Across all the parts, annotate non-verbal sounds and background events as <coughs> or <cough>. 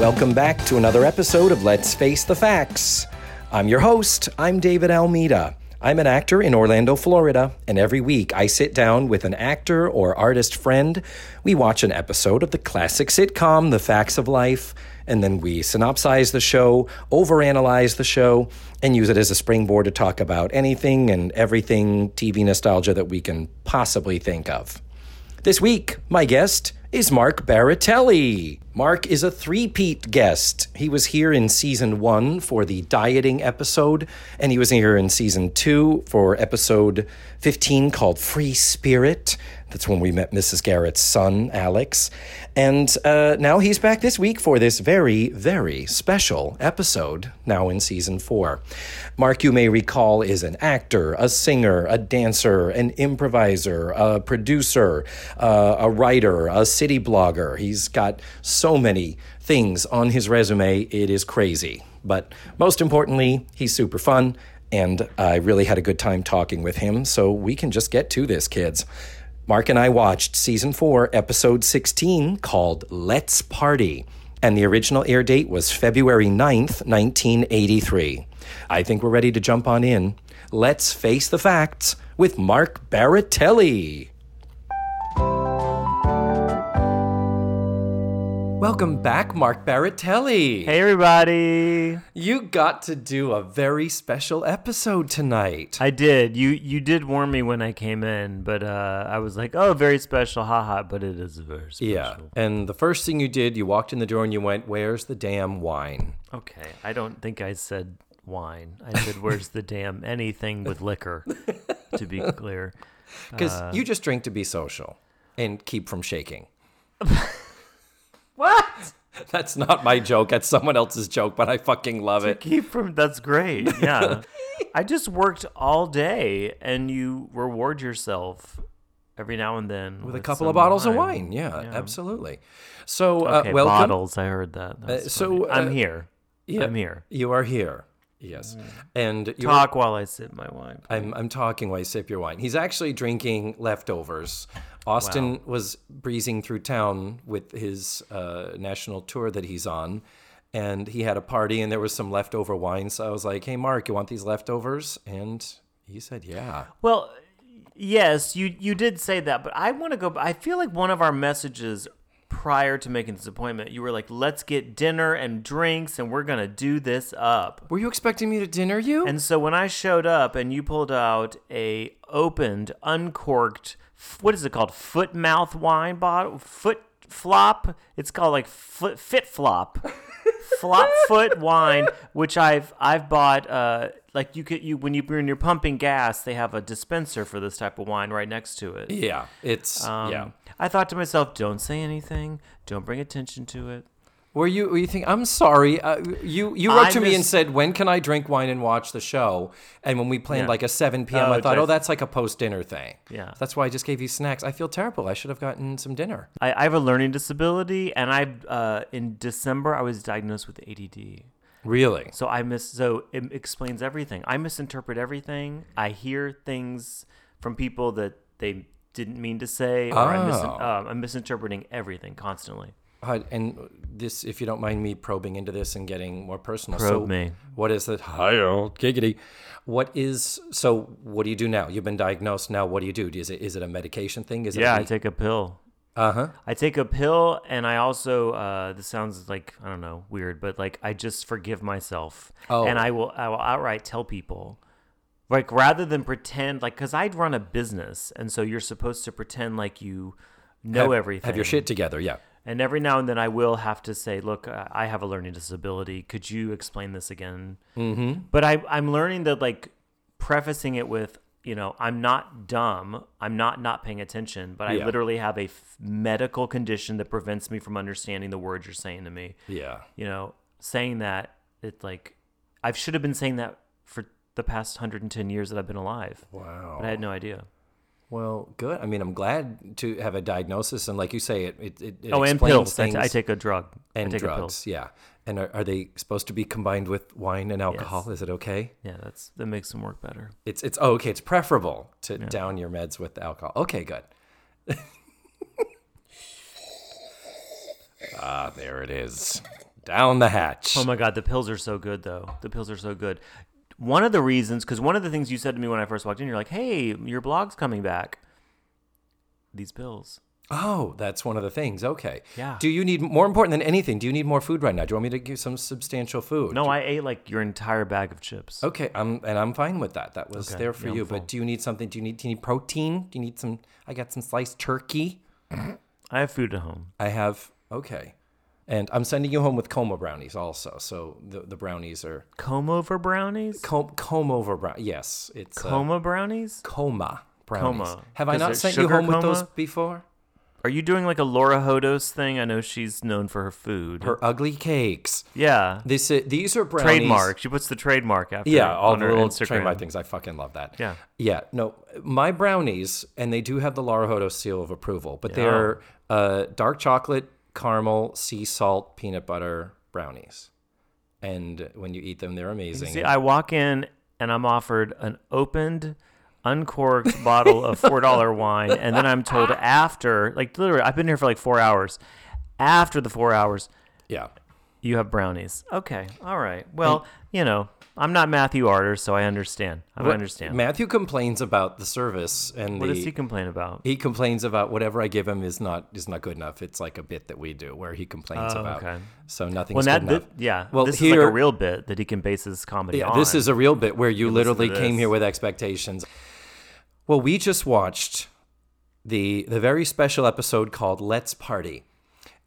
Welcome back to another episode of Let's Face the Facts. I'm your host. I'm David Almeida. I'm an actor in Orlando, Florida, and every week I sit down with an actor or artist friend. We watch an episode of the classic sitcom, The Facts of Life, and then we synopsize the show, overanalyze the show, and use it as a springboard to talk about anything and everything TV nostalgia that we can possibly think of. This week, my guest is Mark Baratelli. Mark is a three-peat guest. He was here in season one for the dieting episode, and he was here in season two for episode 15 called Free Spirit. That's when we met Mrs. Garrett's son, Alex. And uh, now he's back this week for this very, very special episode, now in season four. Mark, you may recall, is an actor, a singer, a dancer, an improviser, a producer, uh, a writer, a city blogger. He's got so many things on his resume, it is crazy. But most importantly, he's super fun, and I really had a good time talking with him, so we can just get to this, kids. Mark and I watched season four, episode 16, called Let's Party, and the original air date was February 9th, 1983. I think we're ready to jump on in. Let's face the facts with Mark Baratelli. Welcome back, Mark Baratelli. Hey, everybody. You got to do a very special episode tonight. I did. You you did warn me when I came in, but uh, I was like, "Oh, very special, haha." But it is very special. yeah. And the first thing you did, you walked in the door and you went, Where's the damn wine? Okay. I don't think I said wine. I said, "Where's the damn anything with liquor?" <laughs> to be clear. Because Uh. you just drink to be social and keep from shaking. <laughs> <laughs> That's not my joke. That's someone else's joke, but I fucking love it. Keep from. That's great. <laughs> Yeah. I just worked all day, and you reward yourself every now and then With a couple of bottles of wine. Yeah, absolutely. So, uh, Okay, welcome. bottles. I heard that. That's so, funny. I'm uh, here. Yeah, I'm here. You are here. Yes. And you're, Talk while I sip my wine. I'm, I'm talking while I sip your wine. He's actually drinking leftovers. Austin was breezing through town with his uh, national tour that he's on, and he had a party, and there was some leftover wine. So I was like, "Hey, Mark, you want these leftovers?" And he said, "Yeah." Well, yes, you you did say that, but I want to go. I feel like one of our messages prior to making this appointment, you were like, "Let's get dinner and drinks, and we're gonna do this up." Were you expecting me to dinner you? And so when I showed up and you pulled out a opened, uncorked, what is it called? Foot mouth wine bottle, foot flop. It's called like foot fit flop, <laughs> flop foot wine, which I've I've bought. Uh, like you could you when you when you're pumping gas, they have a dispenser for this type of wine right next to it. yeah, it's Um, yeah. I thought to myself, don't say anything, don't bring attention to it. Were you? Were you think? I'm sorry. Uh, you you wrote I to me and said, "When can I drink wine and watch the show?" And when we planned Yeah. like a 7 p.m., Oh, I thought, just- "Oh, that's like a post dinner thing." Yeah. That's why I just gave you snacks. I feel terrible. I should have gotten some dinner. I, I have a learning disability, and I uh, in December I was diagnosed with ADD. Really? So I miss. So it explains everything. I misinterpret everything. I hear things from people that they didn't mean to say, or I'm, mis- Oh. um, I'm misinterpreting everything constantly. Uh, and this, if you don't mind me probing into this and getting more personal. Probe so me. What is it? Hi, old giggity. What is so? What do you do now? You've been diagnosed. Now, what do you do? Is it is it a medication thing? Is Yeah, I it? take a pill. Uh huh. I take a pill, and I also. Uh, this sounds like I don't know, weird, but like I just forgive myself, Oh. and I will. I will outright tell people, like rather than pretend, like because I'd run a business, and so you're supposed to pretend like you know have, everything. Have your shit together. Yeah. And every now and then I will have to say, look, uh, I have a learning disability. Could you explain this again? Mm-hmm. But I, I'm learning that, like, prefacing it with, you know, I'm not dumb. I'm not not paying attention, but I literally have a f- medical condition that prevents me from understanding the words you're saying to me. Yeah. You know, saying that, it's like, I should have been saying that for the past 110 years that I've been alive. Wow. But I had no idea. Well, good. I mean, I'm glad to have a diagnosis, and like you say, it it, it, it oh, and pills. I, things t- I take a drug. and drugs. Yeah. And are, are they supposed to be combined with wine and alcohol? Is it okay? Yeah, that's that makes them work better. It's it's oh, okay. It's preferable to down your meds with alcohol. Okay, good. <laughs> ah, there it is. down the hatch. Oh my god, the pills are so good though. The pills are so good. One of the reasons, because one of the things you said to me when I first walked in, you're like, "Hey, your blog's coming back." These pills. Oh, that's one of the things. Okay. Yeah. Do you need more important than anything? Do you need more food right now? Do you want me to give some substantial food? No, I ate like your entire bag of chips. Okay, I'm and I'm fine with that. That was Okay, there for yeah, you. But do you need something? Do you need do you need protein? Do you need some? I got some sliced turkey. I have food at home. I have okay, and I'm sending you home with coma brownies also. So the the brownies are Comb over brownies? com- comb over brown. Yes, it's uh, Coma brownies? coma brownies. Coma. Have I not sent you home with those before? Are you doing like a Laura Hodos thing? I know she's known for her food. Her ugly cakes. yeah. This is, these are brownies. Trademark. She puts the trademark after Yeah, all the little Instagram. trademark things. I fucking love that. Yeah. Yeah. No, my brownies, and they do have the Laura Hodos seal of approval, but Yeah. they're uh, dark chocolate, caramel, sea salt, peanut butter brownies. And when you eat them, they're amazing. See, I walk in and I'm offered an opened, uncorked <laughs> bottle of four dollar wine, and then I'm told after, like literally, I've been here for like four hours. After the four hours, yeah. you have brownies. Okay, all right. Well, you know, I'm not Matthew Arter, so I understand. I What- understand. Matthew complains about the service, and what the, does he complain about? he complains about whatever I give him is not is not good enough. It's like a bit that we do where he complains Oh, about. okay. So nothing's Well, good that, enough. thi- yeah. Well, this is like a real bit that he can base his comedy Yeah, on. this is a real bit where you listen literally came here with expectations. Well, we just watched the the very special episode called Let's Party.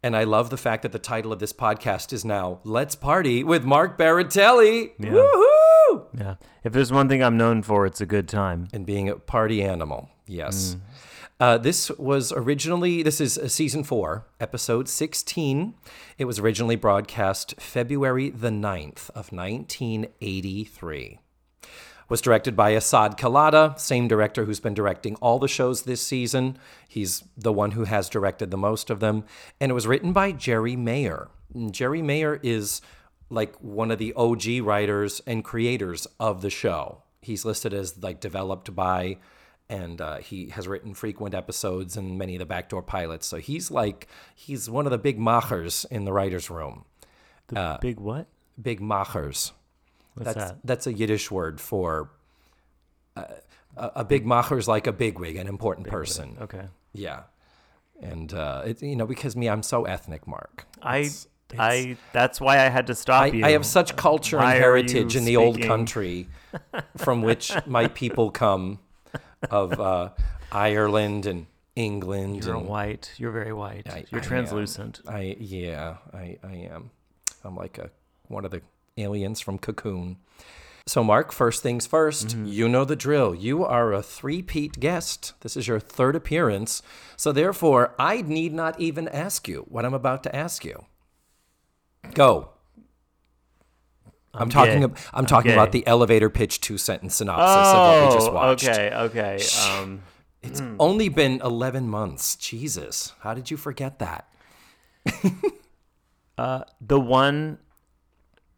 And I love the fact that the title of this podcast is now Let's Party with Mark Baratelli. Woohoo! yeah. If there's one thing I'm known for, it's a good time. And being a party animal. Yes. Mm. Uh, this was originally, this is uh, season four, episode 16. It was originally broadcast February the 9th of 1983 was directed by Asaad Kelada, same director who's been directing all the shows this season. He's the one who has directed the most of them. And it was written by Jerry Mayer. And Jerry Mayer is like one of the OG writers and creators of the show. He's listed as like developed by, and uh, he has written frequent episodes and many of the backdoor pilots. So he's like, he's one of the big machers in the writer's room. The Uh, big what? Big machers. What's That's that? that's a Yiddish word for uh, a, a big macher is like a bigwig, an important person. Okay. Yeah, and uh, it, you know because me, I'm so ethnic, Mark. I It's- it's- I that's why I had to stop I, you. I have such culture Why and heritage in the old country from which my people come of uh, Ireland and England You're and white. You're very white. I- You're I am. translucent. I yeah, I, I am. I'm like a one of the aliens from Cocoon. So Mark, first things 1st Mm-hmm. you know the drill. You are a three-peat guest. This is your third appearance. So therefore, I need not even ask you what I'm about to ask you. Go. I'm, I'm talking. ab- I'm, talking about the elevator pitch two-sentence synopsis of what we just Oh, watched. okay, okay. Um, It's only been 11 months. Jesus, how did you forget that? <laughs> uh, the one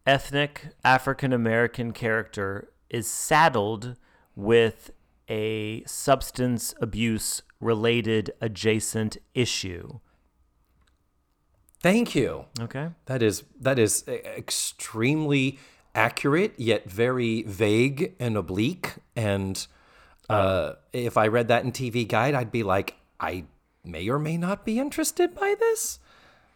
ethnic African American character is saddled with a substance abuse related adjacent issue. Thank you. Okay. That is that is extremely accurate yet very vague and oblique. And uh, if I read that in TV Guide, I'd be like, I may or may not be interested by this.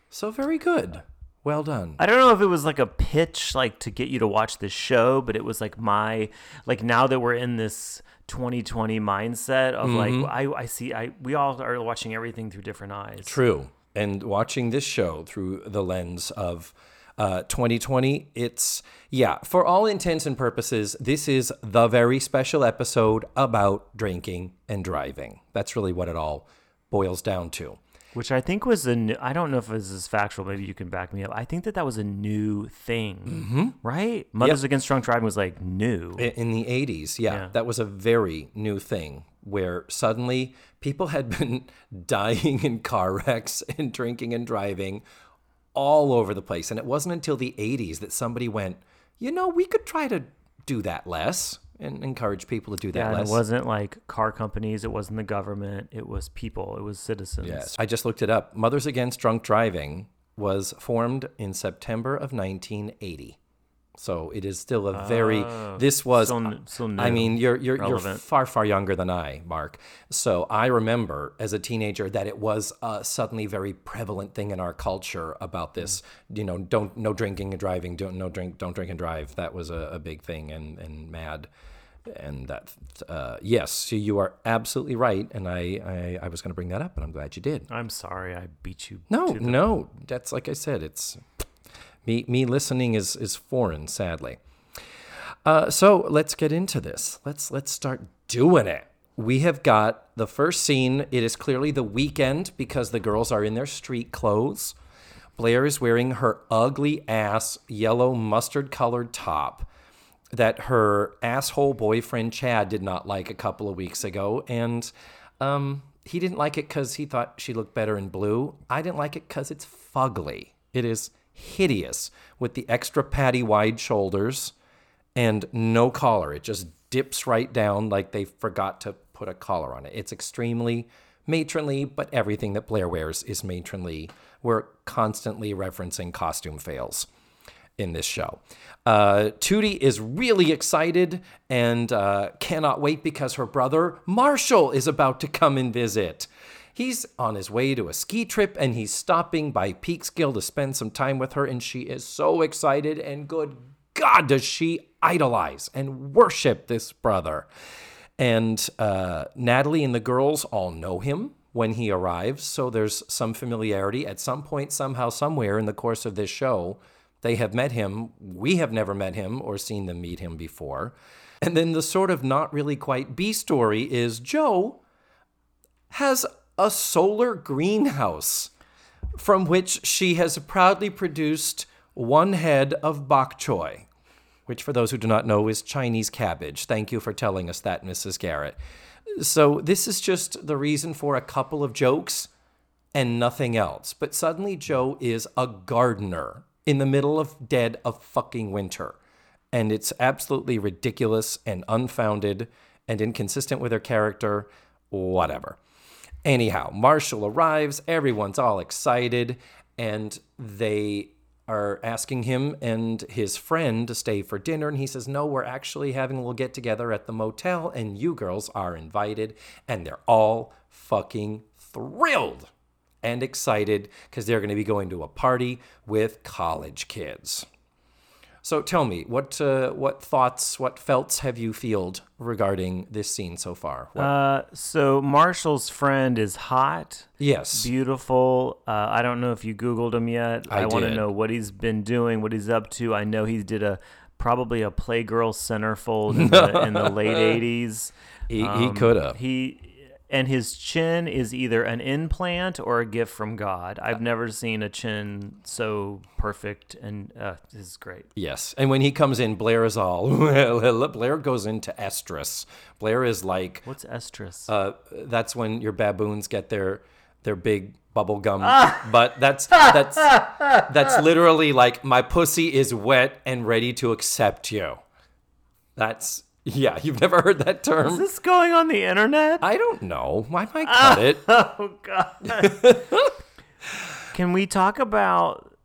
So very good. Well done. I don't know if it was like a pitch like to get you to watch this show, but it was like my like now that we're in this 2020 mindset of like I I see I we all are watching everything through different eyes. True. And watching this show through the lens of uh, 2020, it's, yeah, for all intents and purposes, this is the very special episode about drinking and driving. That's really what it all boils down to. Which I think was a new, I don't know if this is factual. Maybe you can back me up. I think that that was a new thing, mm-hmm. right? Mothers Against Drunk Driving was like new. In the 80s, yeah, Yeah. that was a very new thing where suddenly people had been <laughs> dying in car wrecks and drinking and driving all over the place. And it wasn't until the 80s that somebody went, you know, we could try to do that less and encourage people to do that yeah, less. it wasn't like car companies. It wasn't the government. It was people. It was citizens. Yes. I just looked it up. Mothers Against Drunk Driving was formed in September of 1980. So it is still a very. Oh, this was. still n- still I mean, you're you're you're far far younger than I, Mark. So I remember as a teenager that it was a suddenly very prevalent thing in our culture about hmm. this. You know, don't no drinking and driving. Don't no drink. Don't drink and drive. That was a, a big thing and and mad. And that, uh, yes, so you are absolutely right, and I, I, I was going to bring that up, and I'm glad you did. I'm sorry I beat you. No, no, that's like I said. It's me. Me listening is is foreign, sadly. Uh, so let's get into this. Let's let's start doing it. We have got the first scene. It is clearly the weekend because the girls are in their street clothes. Blair is wearing her ugly ass yellow mustard colored top that her asshole boyfriend Chad did not like a couple of weeks ago, and um, he didn't like it because he thought she looked better in blue. I didn't like it because it's fugly. It is hideous with the extra patty wide shoulders and no collar. It just dips right down like they forgot to put a collar on it. It's extremely matronly, but everything that Blair wears is matronly. We're constantly referencing costume fails in this show. Uh, Tootie is really excited and uh, cannot wait because her brother Marshall is about to come and visit. He's on his way to a ski trip and he's stopping by Peekskill to spend some time with her, and she is so excited. And good God, does she idolize and worship this brother? And uh, Natalie and the girls all know him when he arrives, so there's some familiarity. At some point, somehow, somewhere in the course of this show, they have met him. We have never met him or seen them meet him before. And then the sort of not really quite B story is Joe has a solar greenhouse from which she has proudly produced one head of bok choy, which, for those who do not know, is Chinese cabbage. Thank you for telling us that, Mrs. Garrett. So, this is just the reason for a couple of jokes and nothing else. But suddenly, Joe is a gardener in the middle of dead of fucking winter. And it's absolutely ridiculous and unfounded and inconsistent with her character, whatever. Anyhow, Marshall arrives, everyone's all excited, and they are asking him and his friend to stay for dinner. And he says, No, we're actually having a little get together at the motel, and you girls are invited. And they're all fucking thrilled and excited because they're going to be going to a party with college kids. So tell me, what uh, what thoughts, what felts have you feeled regarding this scene so far? Uh, so Marshall's friend is hot, yes. beautiful. Uh, I don't know if you Googled him yet. I want to know what he's been doing, what he's up to. I know he did a probably a Playgirl centerfold in the, in the late <laughs> '80s. He, he Um, could have. He and his chin is either an implant or a gift from God. I've never seen a chin so perfect, and uh, this is great. Yes. And when he comes in, Blair is all, <laughs> Blair goes into estrus. Blair is like, What's estrus? uh, that's when your baboons get their their big bubble gum. Ah. But that's that's <laughs> that's literally like my pussy is wet and ready to accept you. That's yeah. You've never heard that term? Is this going on the internet? I don't know. I might cut it. <laughs> Oh God! <laughs> Can we talk about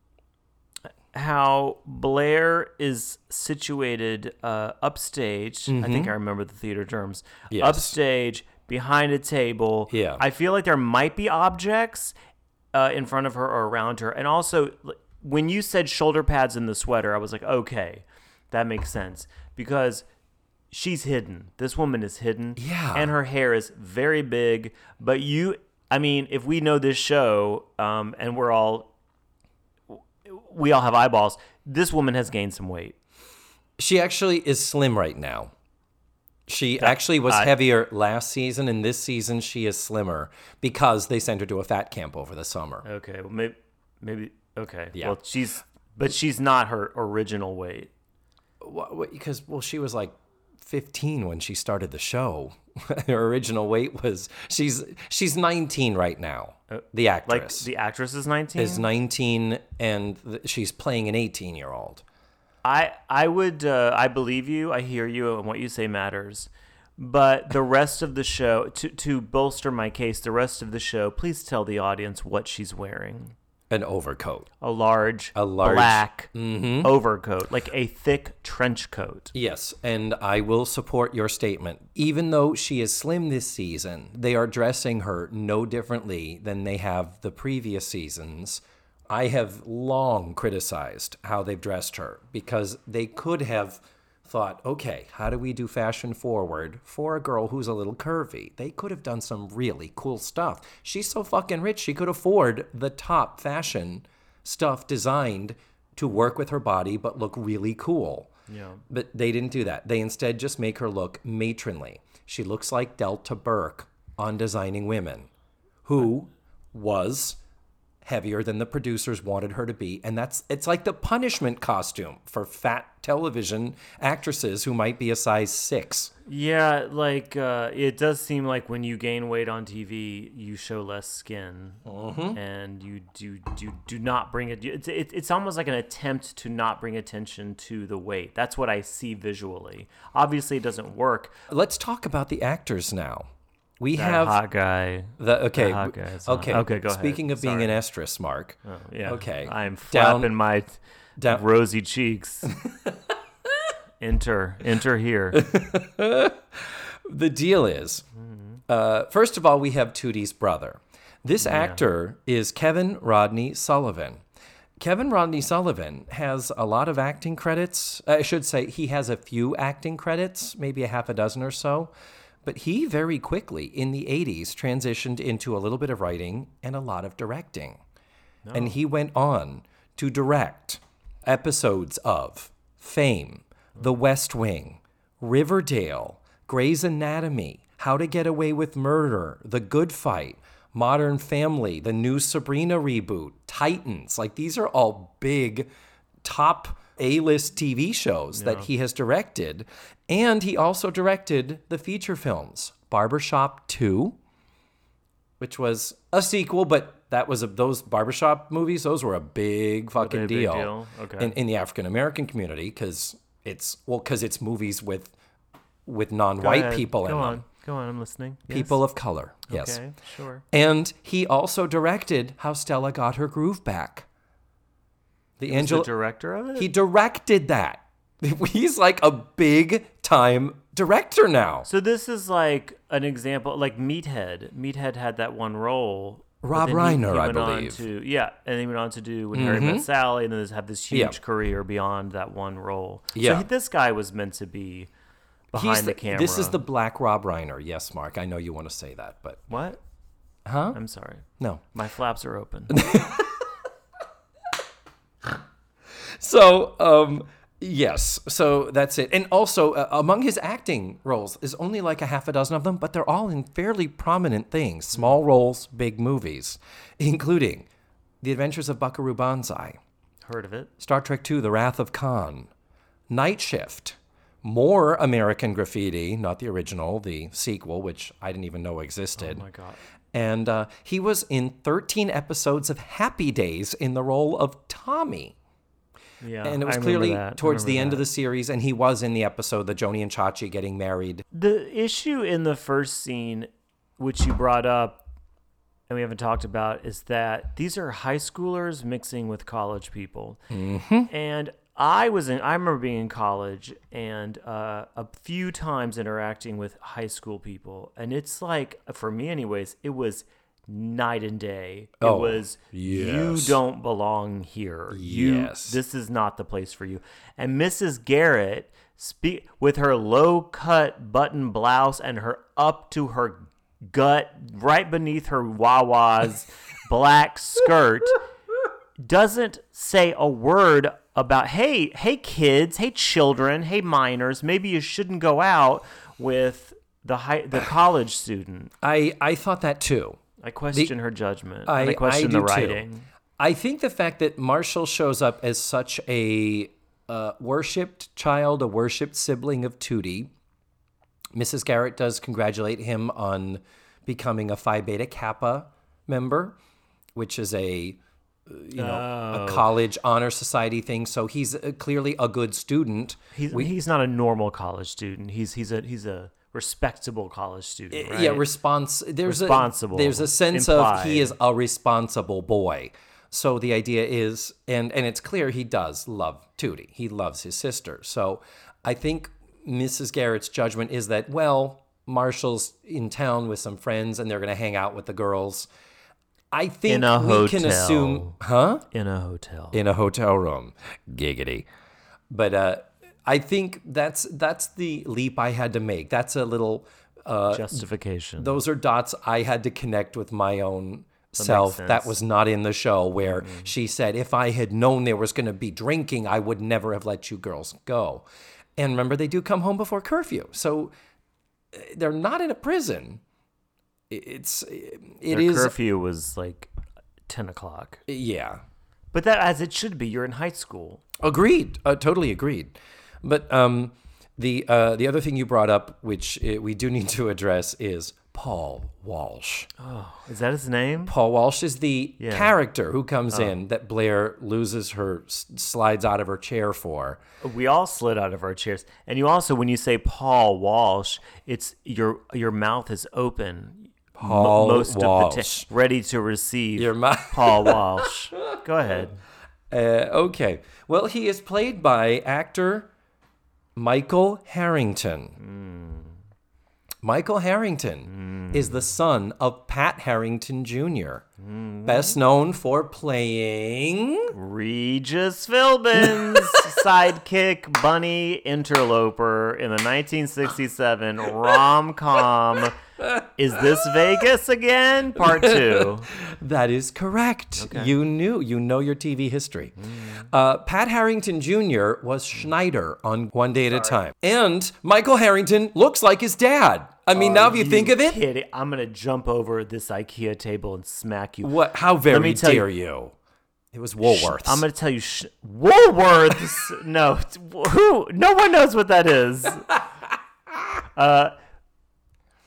how Blair is situated uh, upstage? I think I remember the theater terms. Yes. Upstage, behind a table. Yeah. I feel like there might be objects uh, in front of her or around her, and also when you said shoulder pads in the sweater, I was like, okay, that makes sense because. She's hidden. This woman is hidden. Yeah. And her hair is very big. But you, I mean, if we know this show, um, and we're all, we all have eyeballs. This woman has gained some weight. She actually is slim right now. She actually was I- heavier last season, and this season she is slimmer because they sent her to a fat camp over the summer. Okay, well, maybe, maybe, okay. Yeah. Well, she's, but she's not her original weight. Because, well, she was like 15 when she started the show. <laughs> her original weight was she's she's 19 right now. the Uh, Like actress the actress is 19. is 19, and th- she's playing an 18 year old. I I would uh, I believe you. I hear you, and what you say matters. But the rest of the show, to to bolster my case, the rest of the show, please tell the audience what she's wearing. An overcoat. A large, A large- black mm-hmm. overcoat, like a thick trench coat. Yes, and I will support your statement. Even though she is slim this season, they are dressing her no differently than they have the previous seasons. I have long criticized how they've dressed her because they could have thought, okay, how do we do fashion forward for a girl who's a little curvy? They could have done some really cool stuff. She's so fucking rich, she could afford the top fashion stuff designed to work with her body but look really cool. Yeah. But they didn't do that. They instead just make her look matronly. She looks like Delta Burke on Designing Women, who was heavier than the producers wanted her to be and that's it's like the punishment costume for fat television actresses who might be a size 6 Yeah, like uh, it does seem like when you gain weight on TV, you show less skin, Mm-hmm. and you do do do not bring it. It's it, it's almost like an attempt to not bring attention to the weight. That's what I see visually. Obviously, it doesn't work. let's talk about the actors now we That have hot guy. the okay hot guy on. okay Okay, go ahead. speaking of being Sorry. an estrus mark Yeah. Okay. I'm Down- flapping my down- rosy cheeks. <laughs> enter, enter here. <laughs> the deal is, uh, first of all, we have Tootie's brother. This actor is Kevin Rodney Sullivan. Kevin Rodney Sullivan has a lot of acting credits. I should say he has a few acting credits, maybe a half a dozen or so. But he very quickly, in the 80s, transitioned into a little bit of writing and a lot of directing. And he went on to direct episodes of Fame, The West Wing, Riverdale, Grey's Anatomy, How to Get Away with Murder, The Good Fight, Modern Family, the new Sabrina reboot, Titans. Like these are all big, top A list TV shows that he has directed. And he also directed the feature films Barbershop 2, which was a sequel, but that was a, those barbershop movies. Those were a big fucking a big deal, deal? Okay. in, in the African American community because it's well because it's movies with with non-white people Go in on. them, Go on. I'm listening. Yes. people of color. Yes, Okay. Sure. and he also directed How Stella Got Her Groove Back. The The director of it. he directed that. <laughs> He's like a big time director now. So this is like an example, like Meathead. Meathead had that one role. Rob then he- Reiner, he I believe. Mm-hmm. to, yeah, and he went on to do When Harry Met Sally, and then just have this huge Yeah. career beyond that one role. Yeah. So he- this guy was meant to be behind He's the, camera. This is the black Rob Reiner. Yes, Mark. I know you want to say that, but what? huh? I'm sorry. No. My flaps are open. <laughs> So, um, yes. So that's it. And also, uh, among his acting roles is only like a half a dozen of them, but they're all in fairly prominent things small roles, big movies, including The Adventures of Buckaroo Banzai, Heard of it? Star Trek II The Wrath of Khan, Night Shift, more American Graffiti, not the original, the sequel, which I didn't even know existed. Oh my god. And uh, he was in 13 episodes of Happy Days in the role of Tommy. Yeah. And it was I clearly towards the remember end of the series, and he was in the episode, the Joanie and Chachi getting married. The issue in the first scene, which you brought up and we haven't talked about, is that these are high schoolers mixing with college people. Mm-hmm. And I was in, I remember being in college and uh, a few times interacting with high school people. And it's like, for me, anyways, it was night and day. It Oh, was, you don't belong here. You, Yes. this is not the place for you. And Mrs. Garrett, speak with her low cut button blouse and her up to her gut, right beneath her Wawa's <laughs> black skirt, doesn't say a word about hey, hey kids, hey children, hey minors, maybe you shouldn't go out with the high, the <sighs> college student. I, I thought that too. I question her judgment. I, and I question I the writing. Too. I think the fact that Marshall shows up as such a uh, worshipped child, a worshipped sibling of Tootie, Mrs. Garrett does congratulate him on becoming a Phi Beta Kappa member, which is a uh, you know a college honor society thing. So he's uh, clearly a good student. He's he's not a normal college student. He's he's a he's a respectable college student. Right? Yeah, response. There's Responsible, A, there's a sense of he is a responsible boy. So the idea is, and and it's clear he does love Tootie. He loves his sister. So I think Mrs. Garrett's judgment is that well, Marshall's in town with some friends, and they're going to hang out with the girls. I think we can assume, huh? In a hotel. in a hotel room. Giggity. But uh, I think that's that's the leap I had to make. That's a little. Uh, Justification. those are dots I had to connect with my own self. That was not in the show where she said, "If I had known there was going to be drinking, I would never have let you girls go." And remember, they do come home before curfew, so uh, they're not in a prison. It's it Their is curfew was like 10 o'clock. yeah. But that, as it should be, you're in high school. Agreed. Uh, totally agreed. But um, the uh, the other thing you brought up, which uh, we do need to address, is Paul Walsh. Oh, Is that his name? Paul Walsh is the Yeah. character who comes in that Blair loses her, slides out of her chair for. We all slid out of our chairs. And you also, when you say Paul Walsh, it's your your mouth is open. Paul most of the Walsh. ready to receive Your mouth. <laughs> Paul Walsh. Go ahead. Uh, okay. Well, he is played by actor Michael Harrington. Hmm. Michael Harrington hmm. is the son of Pat Harrington Jr., hmm. best known for playing. Regis Philbin's <laughs> sidekick, bunny interloper in the 1967 <laughs> rom com. Is this Vegas again? Part <laughs> two. That is correct. You knew. You know your TV history. Uh, Pat Harrington Jr. was Schneider on One Day at a Time. And Michael Harrington looks like his dad. I mean, now if you, think of it, Kidding. I'm gonna jump over this IKEA table and smack you. what? how very Let me tell you- dare you. It was Woolworths. I'm gonna tell you, sh- Woolworths. <laughs> no, who? No one knows what that is. <laughs> Uh,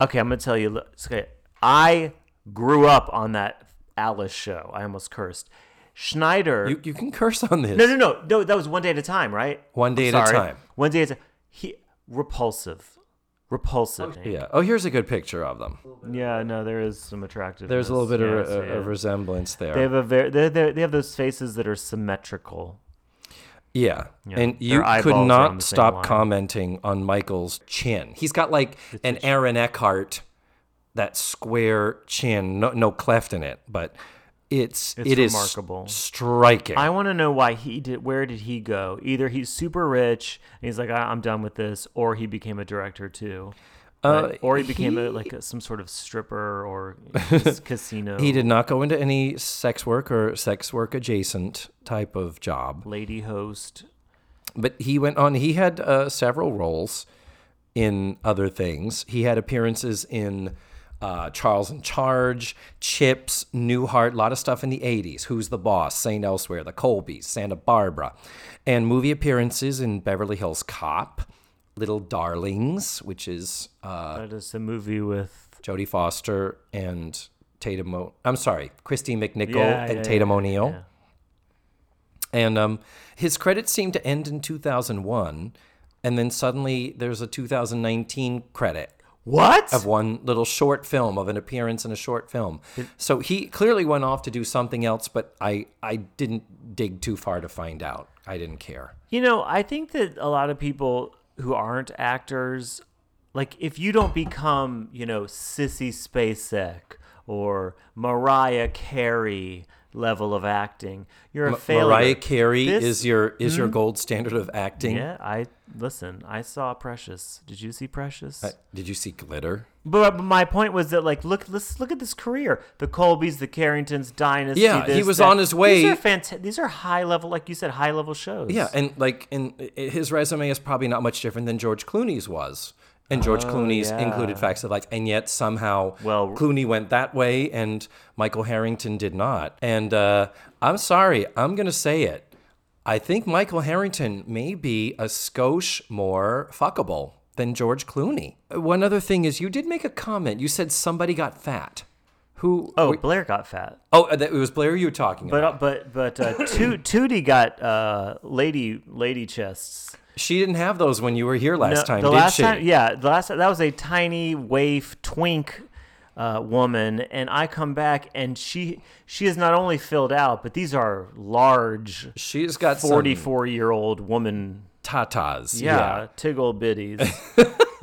okay, I'm gonna tell you. look, Okay, I grew up on that Alice show. I almost cursed. Schneider. you, you can curse on this. no, no, no, no. That was one day at a time, right? One day I'm at a time. One day at a time. He repulsive, repulsive. name. Yeah. Oh, here's a good picture of them. Yeah, no, there is some attractive. There's a little bit of, a, yeah. of resemblance there. They have a very they they they have those faces that are symmetrical. Yeah. And you could eyeballs are on not stop line. commenting on Michael's chin. He's got like an Aaron Eckhart, that square chin, no, no cleft in it, but it's, It's it is remarkable. striking. I want to know why he did. Where did he go? Either he's super rich and he's like, I'm done with this, or he became a director too, Uh, Like, or he became a, like a, some sort of stripper or <laughs> casino. he did not go into any sex work or sex work adjacent type of job. lady host. but he went on he had uh, several roles in other things he had appearances in uh, charles in charge chips newhart a lot of stuff in the 80s who's the boss st elsewhere the colbys santa barbara and movie appearances in beverly hills cop little darlings which is uh, That is a movie with jodie foster and tatum o- i'm sorry kristy mcnichol Yeah, and yeah, tatum yeah, o'neal and um, his credits seem to end in 2001, and then suddenly there's a 2019 credit What? of one little short film of an appearance in a short film. So he clearly went off to do something else, but I I didn't dig too far to find out. I didn't care. You know, I think that a lot of people who aren't actors, like if you don't become, you know, Sissy Spacek or Mariah Carey level of acting, you're a failure. Mariah Carey This- is your is your gold standard of acting. Yeah, I listen. I saw Precious. Did you see Precious? Uh, Did you see Glitter? But, but my point was that like look let's look at this career. The Colbys, the Carringtons, Dynasty. Yeah, he was that. on his way- These are fanta- These are high level, like you said, high level shows. Yeah, and like and his resume is probably not much different than George Clooney's was. And George Clooney's Oh, yeah. included facts of life, and yet somehow Well- Clooney went that way, and Michael Harrington did not. And uh, I'm sorry, I'm gonna say it. I think Michael Harrington may be a skosh more fuckable than George Clooney. One other thing is, you did make a comment. You said somebody got fat. Who? Oh, were- Blair got fat. oh, uh, it was Blair. You were talking about. But uh, but but uh, <coughs> Tootie got uh, lady lady chests. She didn't have those when you were here last No, time, the did last she? time, yeah, the last that was a tiny waif twink uh, woman, and I come back and she she is not only filled out, but these are large, She's got forty four year old woman. Tatas. Yeah, tiggle bitties.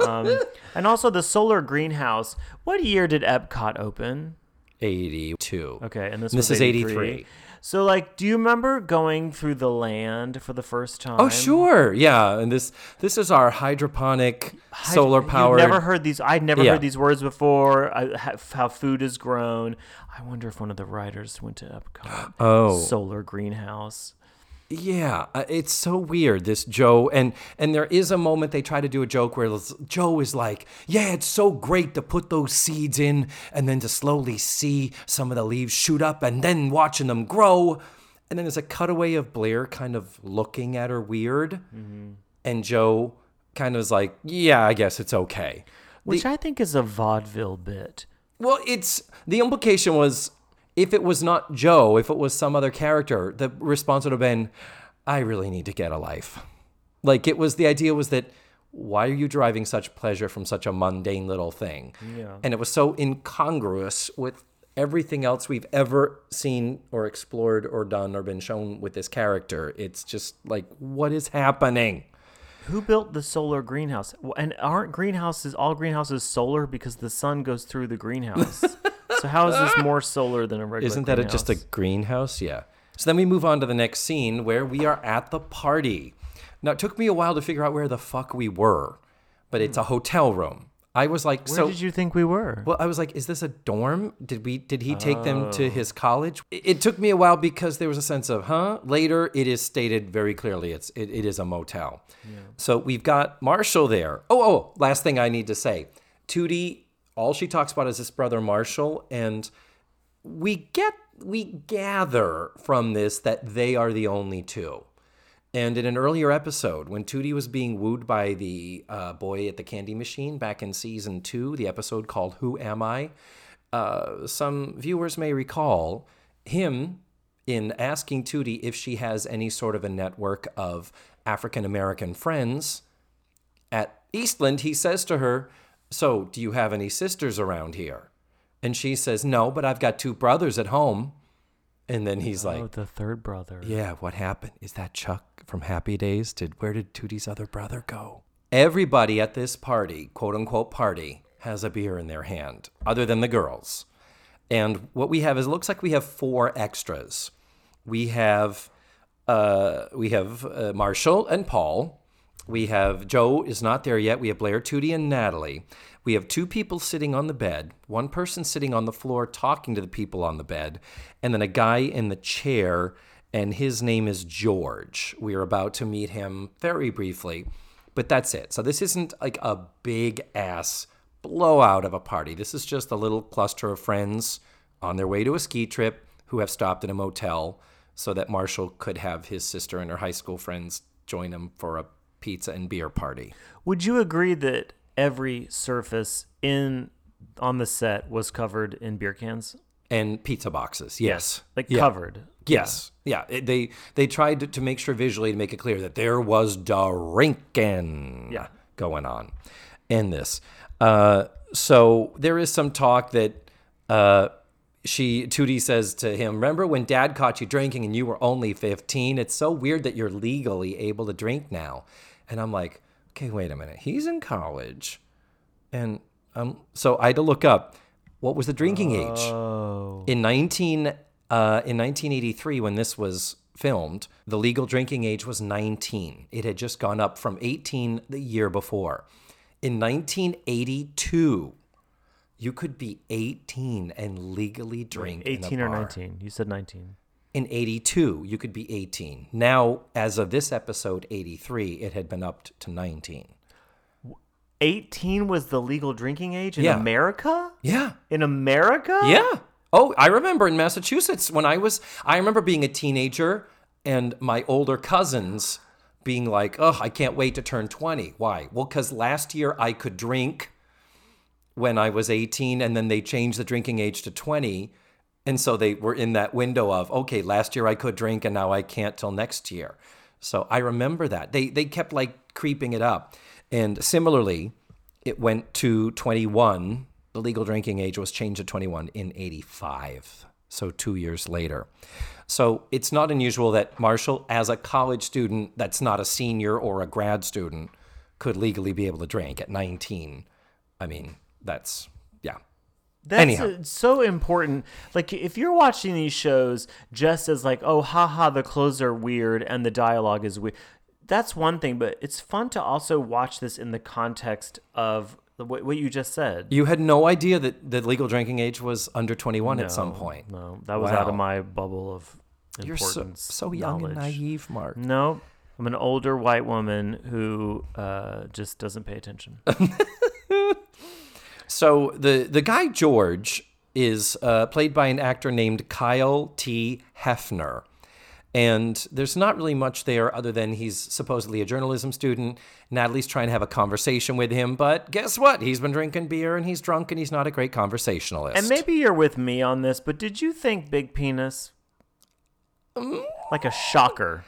<laughs> um, and also the solar greenhouse. What year did Epcot open? 82. Okay, and this, This was is 83. So, like, do you remember going through the land for the first time? Oh, sure. Yeah. And this this is our hydroponic solar powered. Never heard these. I'd never Yeah. heard these words before. I, how food is grown. I wonder if one of the writers went to Epcot. <gasps> Oh. solar greenhouse. Yeah, uh, it's so weird. This Joe and and there is a moment they try to do a joke where Joe is like, "Yeah, it's so great to put those seeds in and then to slowly see some of the leaves shoot up and then watching them grow." And then there's a cutaway of Blair kind of looking at her weird, and Joe kind of is like, "Yeah, I guess it's okay." Which I think is a vaudeville bit. Well, it's the implication was if it was not Joe, if it was some other character, the response would have been, I really need to get a life. Like it was the idea was that why are you deriving such pleasure from such a mundane little thing? Yeah. And it was so incongruous with everything else we've ever seen or explored or done or been shown with this character. It's just like, what is happening? Who built the solar greenhouse? And aren't greenhouses all greenhouses solar because the sun goes through the greenhouse? <laughs> so how is this <laughs> more solar than a regular? Isn't that a, just a greenhouse? Yeah. So then we move on to the next scene where we are at the party. Now it took me a while to figure out where the fuck we were, but it's a hmm. hotel room. I was like, so. Where so did you think we were? well, I was like, is this a dorm? Did we did he take them to oh. his college? It, it took me a while because there was a sense of, huh? Later, it is stated very clearly it's it, it is a motel. So we've got Marshall there. Oh, oh, last thing I need to say. Tootie, all she talks about is this brother Marshall, and we get we gather from this that they are the only two. And in an earlier episode, when Tootie was being wooed by the uh, boy at the candy machine back in season two, the episode called Who Am I? Uh, some viewers may recall him in asking Tootie if she has any sort of a network of African American friends. At Eastland, he says to her, So, do you have any sisters around here? And she says, No, but I've got two brothers at home. And then he's like, oh, the third brother. yeah, what happened? Is that Chuck from Happy Days? Did where did Tootie's other brother go? Everybody at this party, quote unquote party, has a beer in their hand, other than the girls. And what we have is it looks like we have four extras. We have uh, we have uh, Marshall and Paul. We have Joe is not there yet. We have Blair, Tootie, and Natalie. We have two people sitting on the bed, one person sitting on the floor talking to the people on the bed, and then a guy in the chair, and his name is George. We are about to meet him very briefly, but that's it. So this isn't like a big ass blowout of a party. This is just a little cluster of friends on their way to a ski trip who have stopped in a motel so that Marshall could have his sister and her high school friends join him for a pizza and beer party. Would you agree that every surface in on the set was covered in beer cans? And pizza boxes, yes. Like Yeah. covered. Yes. Yeah. It- They they tried to, to make sure visually to make it clear that there was drinking Yeah. going on in this. Uh, so there is some talk that uh, she Tootie says to him, "Remember when Dad caught you drinking and you were only 15? It's so weird that you're legally able to drink now." And I'm like, "Okay, wait a minute. He's in college." And um, so I had to look up what was the drinking age Oh. in 19 uh, in 1983 when this was filmed. The legal drinking age was 19. It had just gone up from 18 the year before. In 1982, you could be 18 and legally drink in a 18 or 19. You said 19. In 82, you could be 18. Now, as of this episode, 83, it had been upped to 19. 18 was the legal drinking age in Yeah. America? Yeah. In America? Yeah. Oh, I remember in Massachusetts when I was, I remember being a teenager and my older cousins being like, oh, I can't wait to turn 20. Why? Well, because last year I could drink when I was 18 and then they changed the drinking age to 20. And so they were in that window of, okay, last year I could drink and now I can't till next year. So I remember that. They, they kept like creeping it up. And similarly, it went to 21 the legal drinking age was changed to 21 in 85, so two years later. So it's not unusual that Marshall, as a college student that's not a senior or a grad student, could legally be able to drink at 19. I mean, that's. That's Anyhow. so important. Like if you're watching these shows just as like, oh, haha, the clothes are weird and the dialogue is weird. That's one thing, but it's fun to also watch this in the context of what, what you just said. You had no idea that the legal drinking age was under 21 at some point. No, that was out of my bubble of You're so, importance. so young and naive, Mark. No, I'm an older white woman who uh, just doesn't pay attention. <laughs> So the the guy George is uh, played by an actor named Kyle T. Heffner. And there's not really much there other than he's supposedly a journalism student. Natalie's trying to have a conversation with him, but guess what? He's been drinking beer and he's drunk and he's not a great conversationalist. and maybe you're with me on this, but did you think big penis? Like a shocker.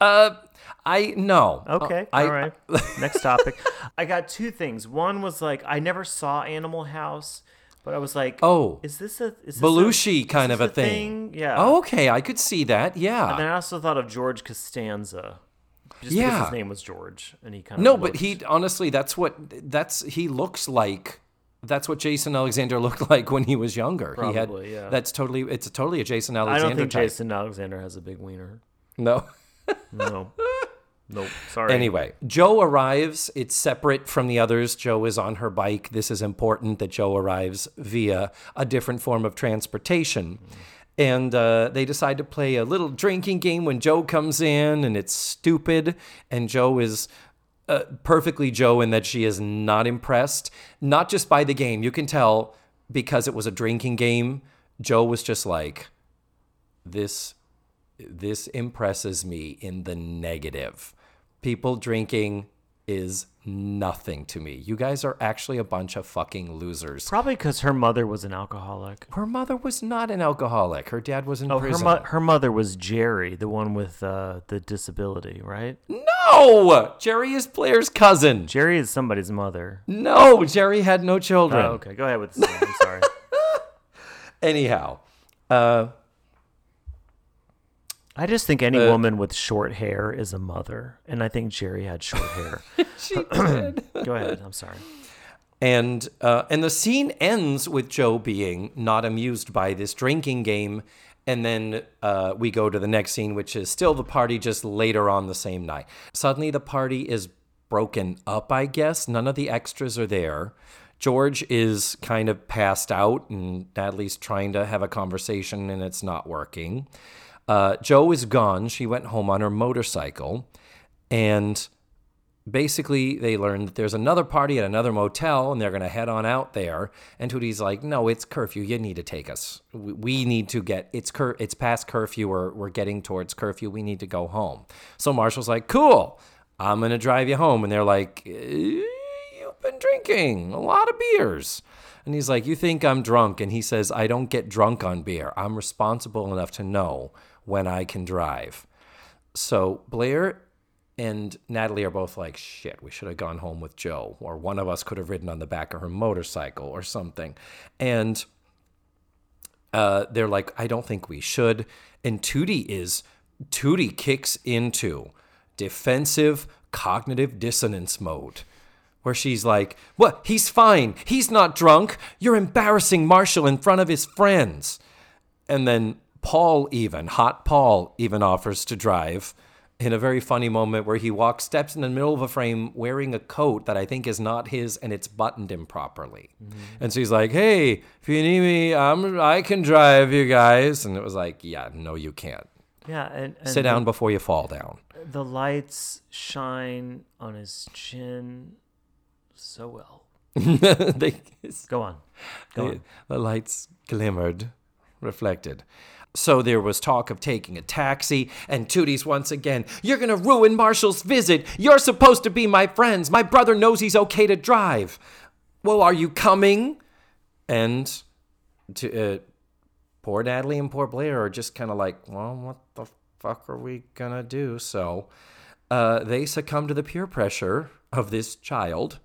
uh, I no. Uh, okay, I, all right. <laughs> Next topic. I got two things. One was like I never saw Animal House, but I was like, Oh. is this a is this a- Belushi is kind of a thing. Yeah. Oh, okay, I could see that. Yeah. And then I also thought of George Costanza. Just because Yeah. his name was George, and he kind of No, but he honestly, that's what that's he looks like. That's what Jason Alexander <laughs> looked like when he was younger. he had, yeah. That's totally. It's totally a Jason Alexander. I don't think type. Jason Alexander has a big wiener. No. <laughs> No, nope. Sorry. Anyway, Jo arrives. It's separate from the others. Jo is on her bike. This is important that Jo arrives via a different form of transportation. And uh, they decide to play a little drinking game when Jo comes in, and it's stupid. And Jo is uh, perfectly Jo in that she is not impressed, not just by the game. You can tell because it was a drinking game. Jo was just like, this this impresses me in the negative. People drinking is nothing to me. You guys are actually a bunch of fucking losers. Probably because her mother was an alcoholic. Her mother was not an alcoholic. Her dad was in Oh, her, mo- her mother was Geri, the one with uh, the disability, right? no! Geri is Blair's cousin. Geri is somebody's mother. No, Geri had no children. Oh, okay, go ahead with the story. I'm sorry. <laughs> Anyhow, uh, I just think any woman with short hair is a mother, and I think Geri had short hair. <laughs> she <clears throat> did. go ahead. I'm sorry. And uh, and the scene ends with Jo being not amused by this drinking game, and then uh, we go to the next scene, which is still the party, just later on the same night. Suddenly, the party is broken up. I guess none of the extras are there. George is kind of passed out, and Natalie's trying to have a conversation, and it's not working. Uh, Jo is gone. She went home on her motorcycle, and basically they learn that there's another party at another motel and they're going to head on out there. And Tootie's like no it's curfew. You need to take us. We need to get it's cur- it's past curfew. We're, we're getting towards curfew. We need to go home. So Marshall's like cool. I'm going to drive you home. And they're like "Eh, you've been drinking a lot of beers. And he's like you think I'm drunk? And he says I don't get drunk on beer. I'm responsible enough to know when I can drive so Blair and Natalie are both like, shit, we should have gone home with Jo, or one of us could have ridden on the back of her motorcycle or something. And uh, they're like, I don't think we should. And Tootie is, Tootie kicks into defensive cognitive dissonance mode. Where she's like, What? He's fine. He's not drunk. You're embarrassing Marshall in front of his friends. And then Paul, even, hot Paul, even offers to drive in a very funny moment where he walks, steps in the middle of a frame wearing a coat that I think is not his and it's buttoned improperly. Mm-hmm. And so he's like, Hey, if you need me, I'm, I can drive you guys. And it was like, Yeah, no, you can't. Yeah, and, and Sit down before you fall down. The, the lights shine on his chin so well. <laughs> they, Go on. Go the, on. the lights glimmered, reflected. So there was talk of taking a taxi, and Tootie's once again, You're gonna ruin Marshall's visit. You're supposed to be my friends. My brother knows he's okay to drive. Well, are you coming? And to, uh, poor Natalie and poor Blair are just kind of like, Well, what the fuck are we gonna do? So uh, they succumb to the peer pressure of this child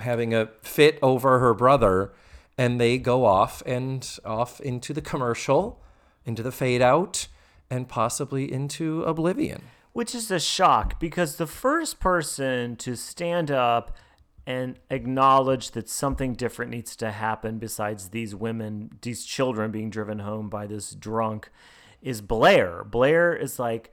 having a fit over her brother, and they go off and off into the commercial, into the fade out, and possibly into oblivion. Which is a shock because the first person to stand up and acknowledge that something different needs to happen besides these women, these children being driven home by this drunk is Blair. Blair is like,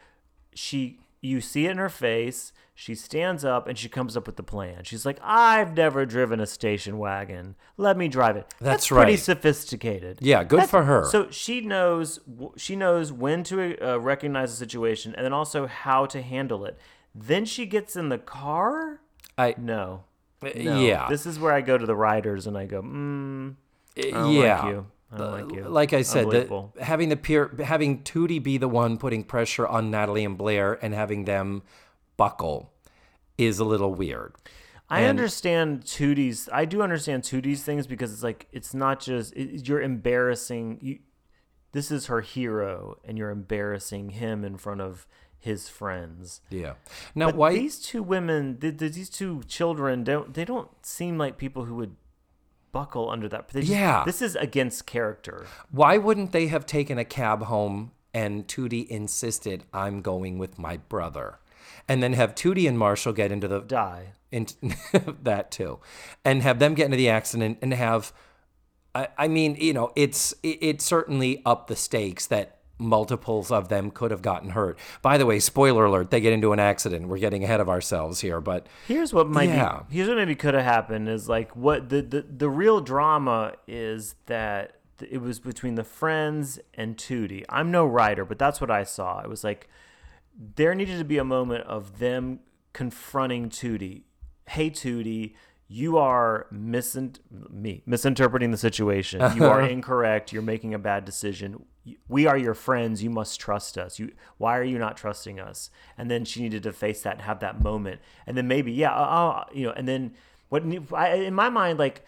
she, you see it in her face. She stands up and she comes up with the plan. She's like, I've never driven a station wagon. Let me drive it. That's pretty right. Pretty sophisticated. Yeah, good That's- for her. So she knows she knows when to uh, recognize the situation and then also how to handle it. Then she gets in the car. I No. No. yeah. This is where I go to the riders and I go, mm, I yeah. like you. I don't like. Like I said, the, having the peer, having Tootie be the one putting pressure on Natalie and Blair and having them buckle is a little weird. I and- understand Tootie's. I do understand Tootie's things because it's like it's not just it, you're embarrassing. You, this is her hero, and you're embarrassing him in front of his friends. Yeah. Now, But why? these two women, th- th- these two children, don't they don't seem like people who would buckle under that. Just- Yeah. this is against character. Why wouldn't they have taken a cab home and Tootie insisted, I'm going with my brother? And then have Tootie and Marshall get into the Die. into <laughs> that too, and have them get into the accident and have. I, I mean, you know, it's it, it certainly up the stakes that multiples of them could have gotten hurt. By the way, spoiler alert: they get into an accident. We're getting ahead of ourselves here, but Here's what might Yeah. be. Here's what maybe could have happened is like what the the, the real drama is that it was between the friends and Tootie. I'm no writer, but that's what I saw. It was like there needed to be a moment of them confronting Tootie. Hey Tootie, you are misin- me misinterpreting the situation. You are <laughs> incorrect. You're making a bad decision. We are your friends. You must trust us. You why are you not trusting us? And then she needed to face that and have that moment. And then maybe yeah, uh, you know. And then what I, in my mind like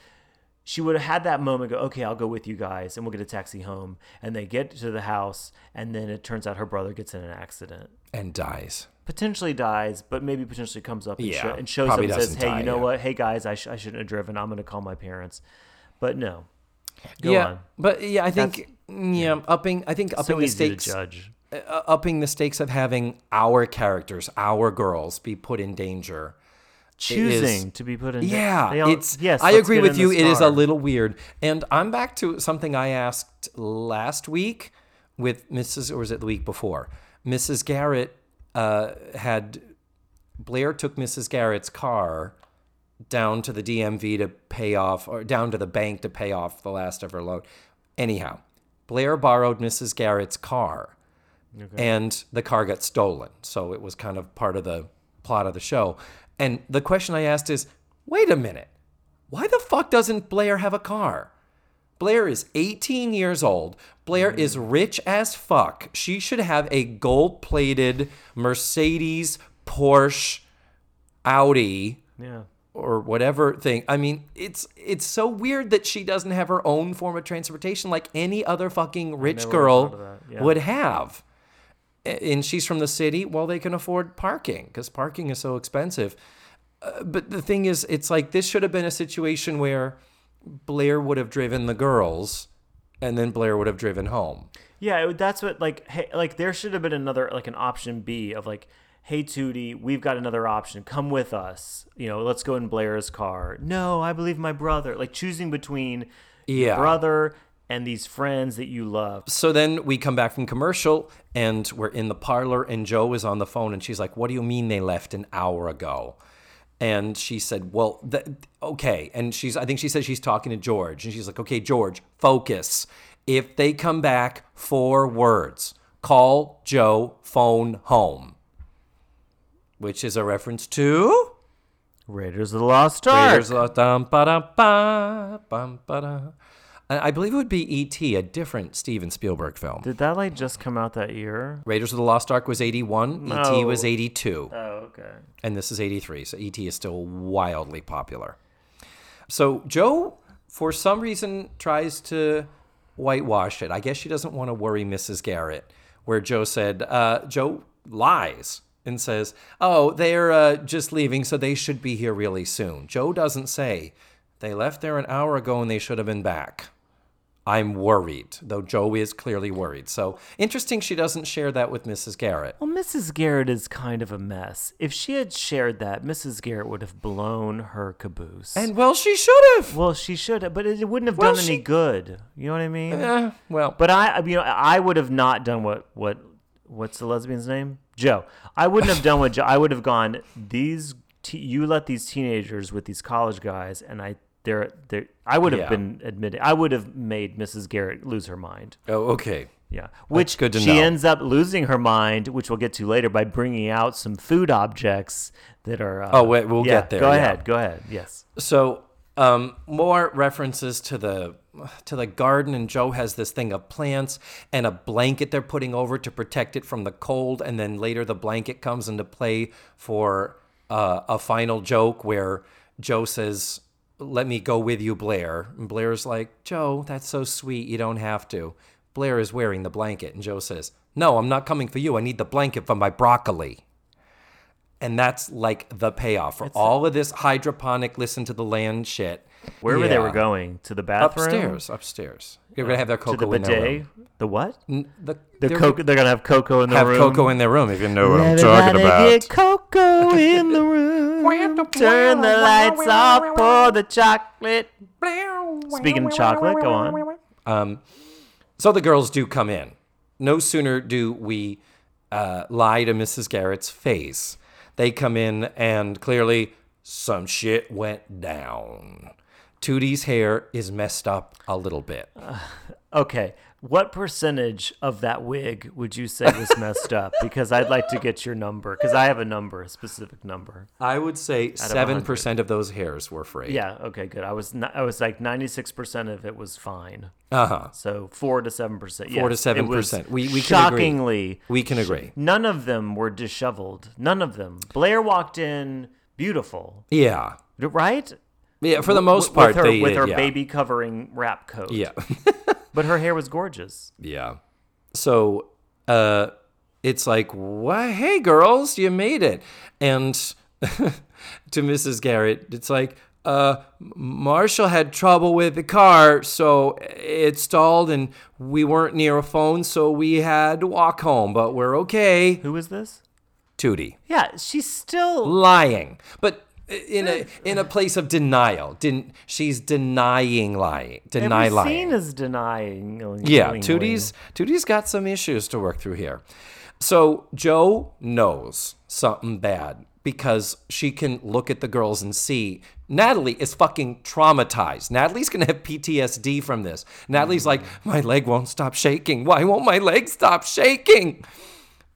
she would have had that moment go okay i'll go with you guys and we'll get a taxi home and they get to the house and then it turns out her brother gets in an accident and dies. potentially dies but maybe potentially comes up and, Yeah, and shows them and says hey die, you know yeah. what hey guys I, sh- I shouldn't have driven i'm going to call my parents but no go yeah, on but yeah, I think yeah, upping. I think upping so the stakes. judge uh, upping the stakes of having our characters, our girls, be put in danger. choosing to be put in Yeah, all- it's. yes I agree with you. It is a little weird, and I'm back to something I asked last week with Mrs. or was it the week before? Mrs. Garrett uh, had Blair took Mrs. Garrett's car down to the DMV to pay off, or down to the bank to pay off the last of her loan. Anyhow, Blair borrowed Mrs. Garrett's car, and the car got stolen. So it was kind of part of the plot of the show. And the question I asked is wait a minute, why the fuck doesn't Blair have a car? Blair is 18 years old. Blair mm-hmm. is rich as fuck. She should have a gold plated Mercedes, Porsche, Audi, yeah or whatever thing. I mean, it's it's so weird that she doesn't have her own form of transportation like any other fucking rich girl thought of that, yeah. would have. And she's from the city. Well, they can afford parking because parking is so expensive. Uh, but the thing is, it's like this should have been a situation where Blair would have driven the girls, and then Blair would have driven home. Yeah, it- that's what like hey, like there should have been another like an option B of like, hey Tootie, we've got another option. Come with us. You know, let's go in Blair's car. No, I believe my brother. Like choosing between your Yeah. brother and these friends that you love. So then we come back from commercial and we're in the parlor and Jo is on the phone and she's like, "What do you mean they left an hour ago?" And she said, "Well, th- okay." And she's I think she said she's talking to George and she's like, "Okay, George, focus. If they come back, four words. Call Jo, phone home." Which is a reference to Raiders of the Lost Ark. Raiders of the- dum, ba-da, ba, bum, ba-da. I I believe it would be E.T., a different Steven Spielberg film. Did that like just come out that year? Raiders of the Lost Ark was 81, No. E.T. was 82, Oh, okay. and this is 83, so E.T. is still wildly popular. So Jo, for some reason, tries to whitewash it. I guess she doesn't want to worry Mrs. Garrett, where Jo said, uh, Jo lies. And says, "Oh, they're uh, just leaving, so they should be here really soon." Jo doesn't say they left there an hour ago and they should have been back. I'm worried, though Jo is clearly worried. So interesting she doesn't share that with Mrs. Garrett. Well, Mrs. Garrett is kind of a mess. If she had shared that, Mrs. Garrett would have blown her caboose. And well, she should have. well, she should have, but it wouldn't have Well, done she- any good. You know what I mean? Eh, well, But I, I- you know, I would have not done what what what's the lesbian's name? Jo. I wouldn't have done what Jo. I would have gone. These te- you let these teenagers with these college guys, and I they're they I would have Yeah. been admitted. I would have made Mrs. Garrett lose her mind. oh, okay. Yeah, which good to she know. ends up losing her mind, which we'll get to later by bringing out some food objects that are. Uh, Oh, wait, we'll yeah, get there, Go yeah. ahead. Go ahead. Yes. So, um, more references to the to the garden, and Jo has this thing of plants and a blanket they're putting over to protect it from the cold, and then later the blanket comes into play for uh, a final joke where Jo says, "Let me go with you, Blair," and Blair's like, "Jo, that's so sweet. You don't have to." Blair is wearing the blanket, and Jo says, "No, I'm not coming for you. I need the blanket for my broccoli." And that's like the payoff for all of this hydroponic, listen to the land shit. They Yeah. were going to the bathroom, Upstairs, upstairs. They're gonna have their to cocoa the in their bidet. room. The what? N- The, The they're cocoa. They're gonna have cocoa in the have room. cocoa in their room if you know what I'm talking about. Get cocoa in the <laughs> room. Turn the lights off. Pour the chocolate. Speaking of chocolate, go on. Um, so the girls do come in. No sooner do we uh, lie to Mrs. Garrett's face. They come in and clearly some shit went down. Tootie's hair is messed up a little bit. <sighs> Okay, what percentage of that wig would you say was messed up? <laughs> Because I'd like to get your number. Because I have a number, a specific number. I would say seven percent of those hairs were frayed. Yeah. Okay. Good. I was. Not, I was like ninety six percent of it was fine. Uh huh. So four to seven percent. Four to yes, it was 7%. We- we can agree. shockingly. We can agree. None of them were disheveled. None of them. Blair walked in beautiful, Yeah. right? Yeah. For the most part, with her, they with her yeah. baby covering wrap coat. Yeah. <laughs> but her hair was gorgeous. Yeah. So uh it's like, "Why hey girls, you made it." And <laughs> to Mrs. Garrett, it's like, uh Marshall had trouble with the car, so it stalled and we weren't near a phone, so we had to walk home, but we're okay. Who is this? Tootie. Yeah, she's still. Lying. But in a in a place of denial. Didn't she's denying lying. Deny Every lying. scene is denying. Yeah. Tootie's Tootie's got some issues to work through here. So Jo knows something bad because she can look at the girls and see Natalie is fucking traumatized. Natalie's gonna have PTSD from this. Natalie's like, mm. my leg won't stop shaking. Why won't my leg stop shaking?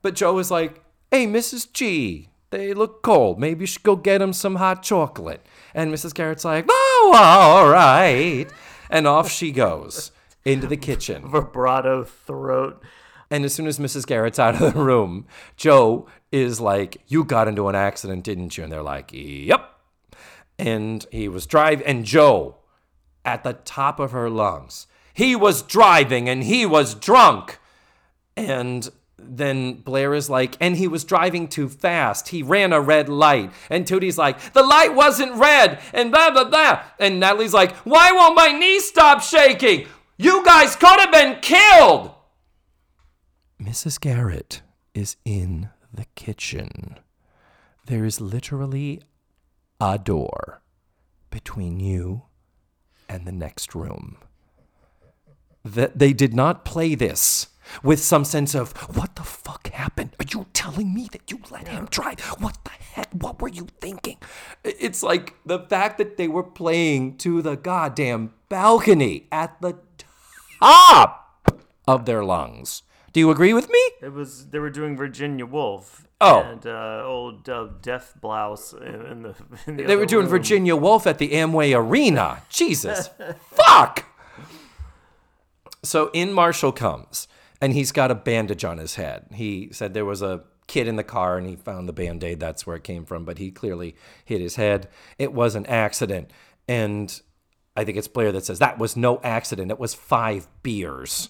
But Jo is like, hey, Mrs. G, they look cold. Maybe you should go get them some hot chocolate. And Mrs. Garrett's like, oh, all right. And off she goes into the kitchen. <laughs> vibrato throat. And as soon as Mrs. Garrett's out of the room, Jo is like, You got into an accident, didn't you? And they're like, Yep. And he was driving, and Jo, at the top of her lungs, he was driving and he was drunk. And then Blair is like, and he was driving too fast. He ran a red light. And Tootie's like, the light wasn't red, and blah, blah, blah. And Natalie's like, why won't my knee stop shaking? You guys could have been killed. Mrs. Garrett is in the kitchen. There is literally a door between you and the next room. That they did not play this with some sense of what the fuck happened? Are you telling me that you let him drive? What the heck? What were you thinking? It's like the fact that they were playing to the goddamn balcony at the top of their lungs. Do you agree with me? It was they were doing Virginia Woolf. Oh. and uh, old uh, Death Blouse in, the. <laughs> In the They were doing room. Virginia Woolf at the Amway Arena. <laughs> Jesus. <laughs> Fuck. So in Marshall comes, and he's got a bandage on his head. He said there was a kid in the car and he found the band aid. That's where it came from, but he clearly hit his head. It was an accident. And I think it's Blair that says that was no accident. It was five beers.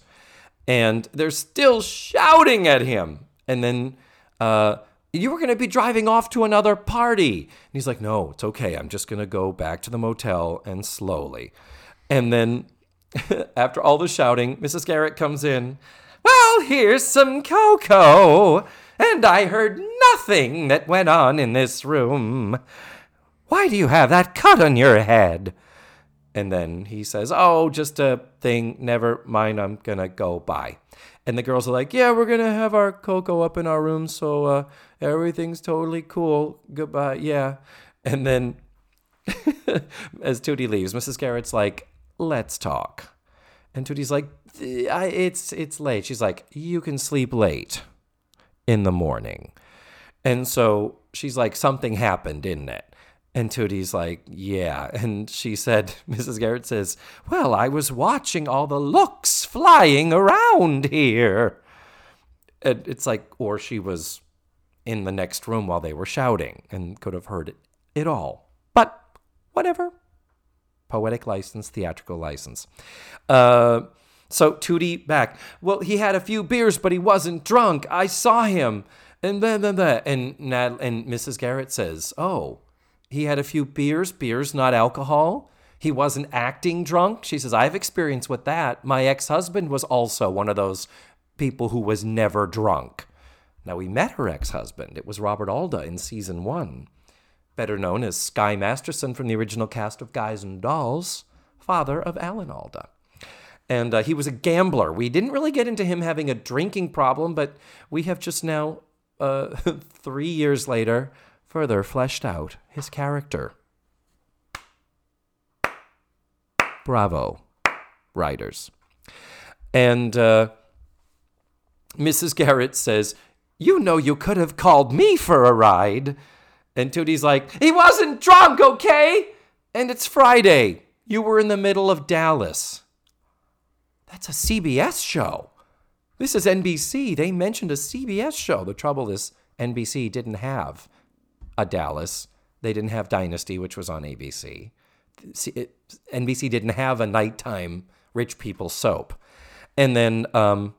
And they're still shouting at him. And then uh, You were going to be driving off to another party. And he's like, No, it's okay. I'm just going to go back to the motel and slowly. And then <laughs> after all the shouting, Mrs. Garrett comes in. Well, here's some cocoa. And I heard nothing that went on in this room. Why do you have that cut on your head? And then he says, Oh, just a thing. Never mind. I'm going to go. Bye. And the girls are like, Yeah, we're going to have our cocoa up in our room. So uh, everything's totally cool. Goodbye. Yeah. And then <laughs> as Tootie leaves, Mrs. Garrett's like, Let's talk. And Tootie's like, It's, it's late. She's like, You can sleep late in the morning. And so she's like, Something happened, didn't it? And Tootie's like, yeah. <laughs> And she said, <laughs> Mrs. Garrett says, well, I was watching all the looks flying around here. And it's like, or she was in the next room while they were shouting and could have heard it, it all. But whatever. Poetic license, theatrical license. Uh, so Tootie back. Well, he had a few beers, but he wasn't drunk. I saw him. And then, then, then. And, Nat- and Mrs. Garrett says, oh, he had a few beers, beers, not alcohol. He wasn't acting drunk. She says, I have experience with that. My ex husband was also one of those people who was never drunk. Now, we met her ex husband. It was Robert Alda in season one, better known as Sky Masterson from the original cast of Guys and Dolls, father of Alan Alda. And uh, he was a gambler. We didn't really get into him having a drinking problem, but we have just now, uh, <laughs> three years later, further fleshed out his character. Bravo, writers. And uh, Mrs. Garrett says, You know, you could have called me for a ride. And Tootie's like, He wasn't drunk, okay? And it's Friday. You were in the middle of Dallas. That's a CBS show. This is NBC. They mentioned a CBS show. The trouble is, NBC didn't have a Dallas. They didn't have Dynasty, which was on ABC. NBC didn't have a nighttime rich people soap. And then um,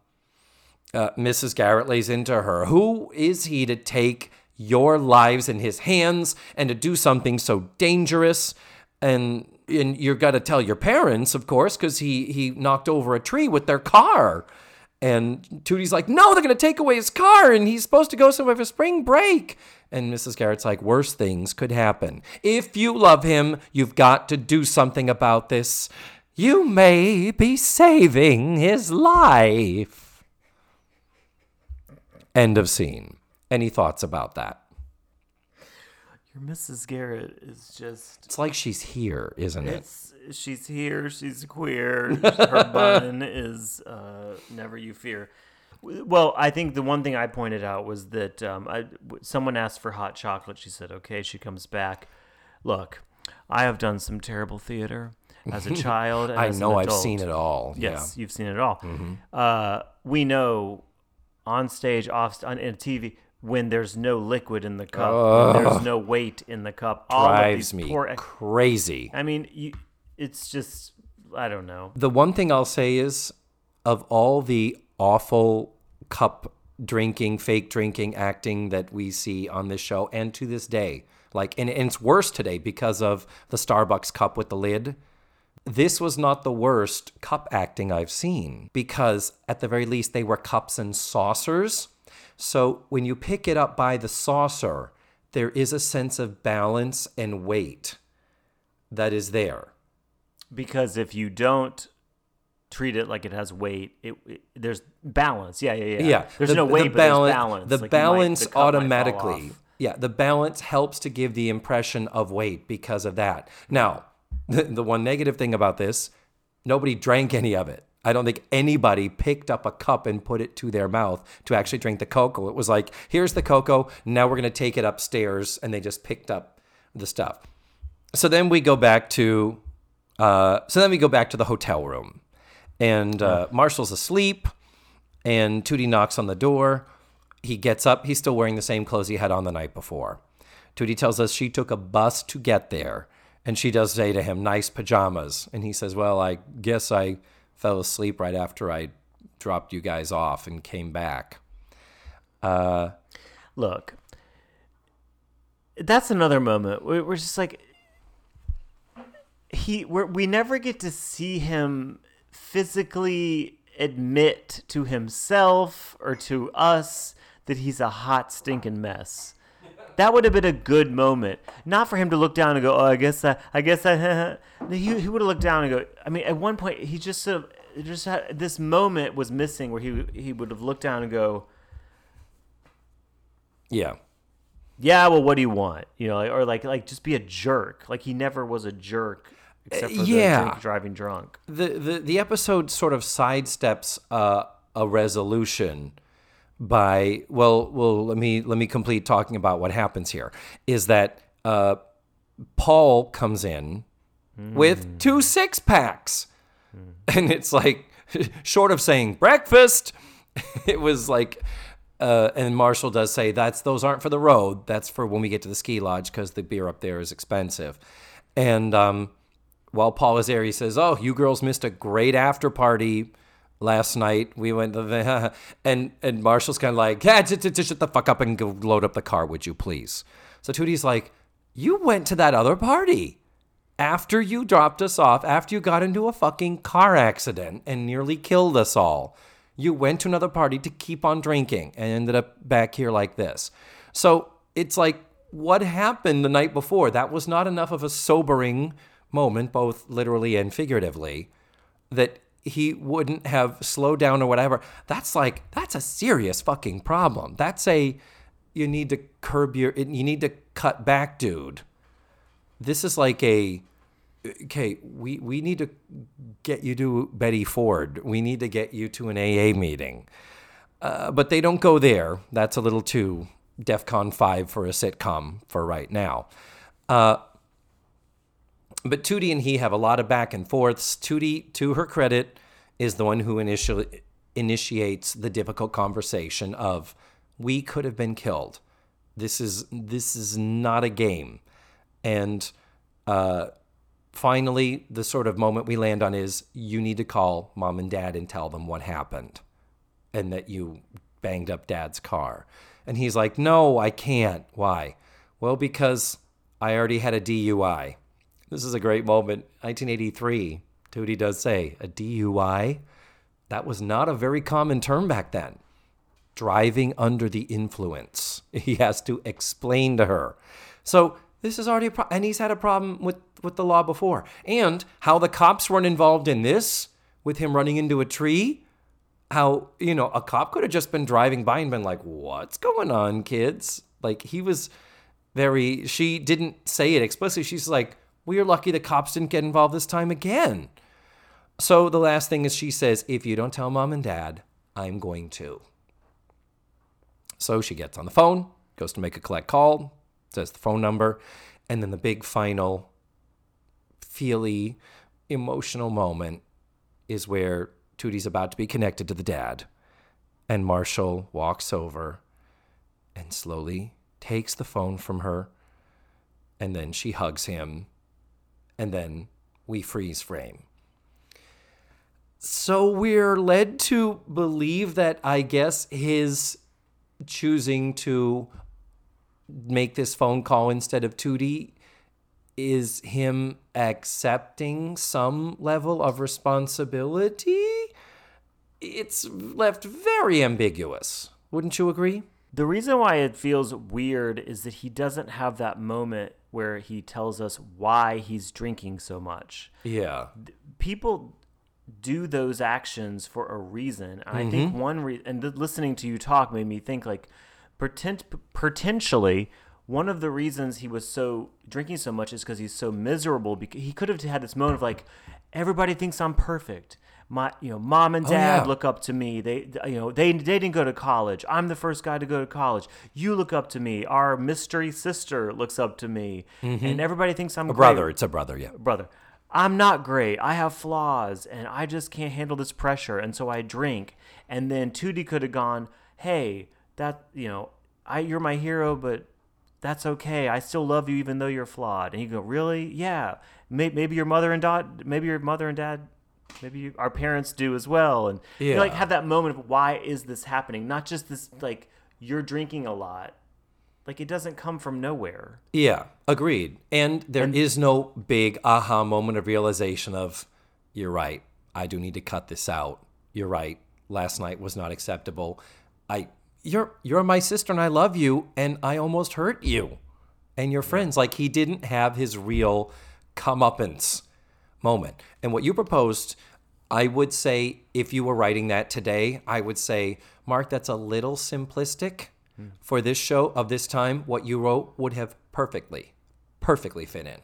uh, Mrs. Garrett lays into her Who is he to take your lives in his hands and to do something so dangerous? And, and you're got to tell your parents, of course, because he, he knocked over a tree with their car. And Tootie's like, no, they're going to take away his car and he's supposed to go somewhere for spring break. And Mrs. Garrett's like, worse things could happen. If you love him, you've got to do something about this. You may be saving his life. End of scene. Any thoughts about that? Your Mrs. Garrett is just. It's like she's here, isn't it? She's here. She's queer. <laughs> Her bun is uh, never you fear. Well, I think the one thing I pointed out was that um, I, someone asked for hot chocolate. She said, "Okay." She comes back. Look, I have done some terrible theater as a <laughs> child. And I know I've seen it all. Yes, you've seen it all. Uh, we know on stage, off on in TV, when there's no liquid in the cup, when there's no weight in the cup, all Drives me poor. crazy. I mean, you, it's just I don't know. The one thing I'll say is of all the awful cup drinking, fake drinking, acting that we see on this show and to this day, like, and, and it's worse today because of the Starbucks cup with the lid. This was not the worst cup acting I've seen because, at the very least, they were cups and saucers. So when you pick it up by the saucer, there is a sense of balance and weight that is there. because if you don't treat it like it has weight, it, it- there's balance. Yeah, yeah, yeah. Yeah, There's the- no the weight, but balan- there's balance. The Like, might- balance the might fall automatically. Yeah, the balance helps to give the impression of weight because of that. Now, <laughs> the, the one negative thing about this, nobody drank any of it. I don't think anybody picked up a cup and put it to their mouth to actually drink the cocoa. It was like, here's the cocoa. Now we're going to take it upstairs. And they just picked up the stuff. So then we go back to, uh, so then we go back to the hotel room. And uh, Marshall's asleep and Tootie knocks on the door. He gets up. He's still wearing the same clothes he had on the night before. Tootie tells us she took a bus to get there. And she does say to him, nice pajamas. And he says, well, I guess I fell asleep right after I dropped you guys off and came back. Uh, Look, that's another moment. We- We're just like he. We never get to see him physically admit to himself or to us that he's a hot stinking mess. That would have been a good moment, not for him to look down and go, "Oh, I guess I, I guess I." <laughs> he he would have looked down and go. I mean, at one point, he just sort of just had this moment was missing where he he would have looked down and go, Yeah. yeah, well, what do you want? You know, or like, like just be a jerk. Like he never was a jerk, except for yeah. the drink, driving drunk. the the the episode sort of sidesteps uh, a resolution by well well let me let me complete talking about what happens here is that uh, Paul comes in with two six packs <laughs> and it's like <laughs> short of saying breakfast <laughs> it was like uh, and Marshall does say that's those aren't for the road. That's for when we get to the ski lodge because the beer up there is expensive. And um, while Paul is there, he says, "Oh, you girls missed a great after party last night. We went the <laughs> and and Marshall's kind of like, yeah, just, just shut the fuck up and go load up the car, would you please?" So Tootie's like, "You went to that other party after you dropped us off, after you got into a fucking car accident and nearly killed us all. You went to another party to keep on drinking and ended up back here like this." So it's like, what happened the night before? That was not enough of a sobering moment, both literally and figuratively, that he wouldn't have slowed down or whatever. That's like that's a serious fucking problem. That's a you need to curb your you need to cut back, dude. This is like a okay, we we need to get you to Betty Ford. We need to get you to an AA meeting. Uh, but they don't go there. That's a little too DEFCON 5 for a sitcom for right now. Uh, but Tootie and he have a lot of back and forths. Tootie, to her credit, is the one who initially initiates the difficult conversation of we could have been killed. This is this is not a game. And uh, finally, the sort of moment we land on is you need to call mom and dad and tell them what happened and that you banged up dad's car. And he's like, No, I can't. Why? Well, because I already had a DUI. This is a great moment. 1983, Tootie does say, a DUI? That was not a very common term back then. Driving under the influence. <laughs> He has to explain to her. So this is already a problem. And he's had a problem with, with the law before. And how the cops weren't involved in this, with him running into a tree. How, you know, a cop could have just been driving by and been like, what's going on, kids? Like, he was very, she didn't say it explicitly. She's like, we are lucky the cops didn't get involved this time again. So the last thing is she says, if you don't tell mom and dad, I'm going to. So she gets on the phone, goes to make a collect call, says the phone number, and then the big final feely emotional moment is where Tootie's about to be connected to the dad. And Marshall walks over and slowly takes the phone from her. And then she hugs him. And then we freeze frame. So we're led to believe that I guess his choosing to make this phone call instead of Tootie is him accepting some level of responsibility. It's left very ambiguous. Wouldn't you agree? The reason why it feels weird is that he doesn't have that moment where he tells us why he's drinking so much. Yeah. People do those actions for a reason. And I think mm-hmm. one reason, and th- listening to you talk made me think like, potent- potentially, one of the reasons he was so drinking so much is because he's so miserable. Because he could have had this moment of like, everybody thinks I'm perfect. My, you know, mom and oh, dad yeah. look up to me. They, you know, they they didn't go to college. I'm the first guy to go to college. You look up to me. Our mystery sister looks up to me, mm-hmm. and everybody thinks I'm A great brother. It's a brother, yeah. brother, I'm not great. I have flaws and I just can't handle this pressure. And so I drink. And then Tootie could have gone, hey, that, you know, I, you're my hero, but that's okay. I still love you even though you're flawed. And you go, really? Yeah. Maybe your mother and dad, maybe your mother and dad, maybe you, our parents do as well. And you know, like have that moment of why is this happening? Not just this, like, you're drinking a lot like it doesn't come from nowhere. Yeah, agreed. And there is no big aha moment of realization of, you're right. I do need to cut this out. You're right. Last night was not acceptable. I you're you're my sister and I love you and I almost hurt you and your friends. Like he didn't have his real comeuppance moment. And what you proposed, I would say if you were writing that today, I would say, Mark, that's a little simplistic for this show of this time. What you wrote would have perfectly, perfectly fit in.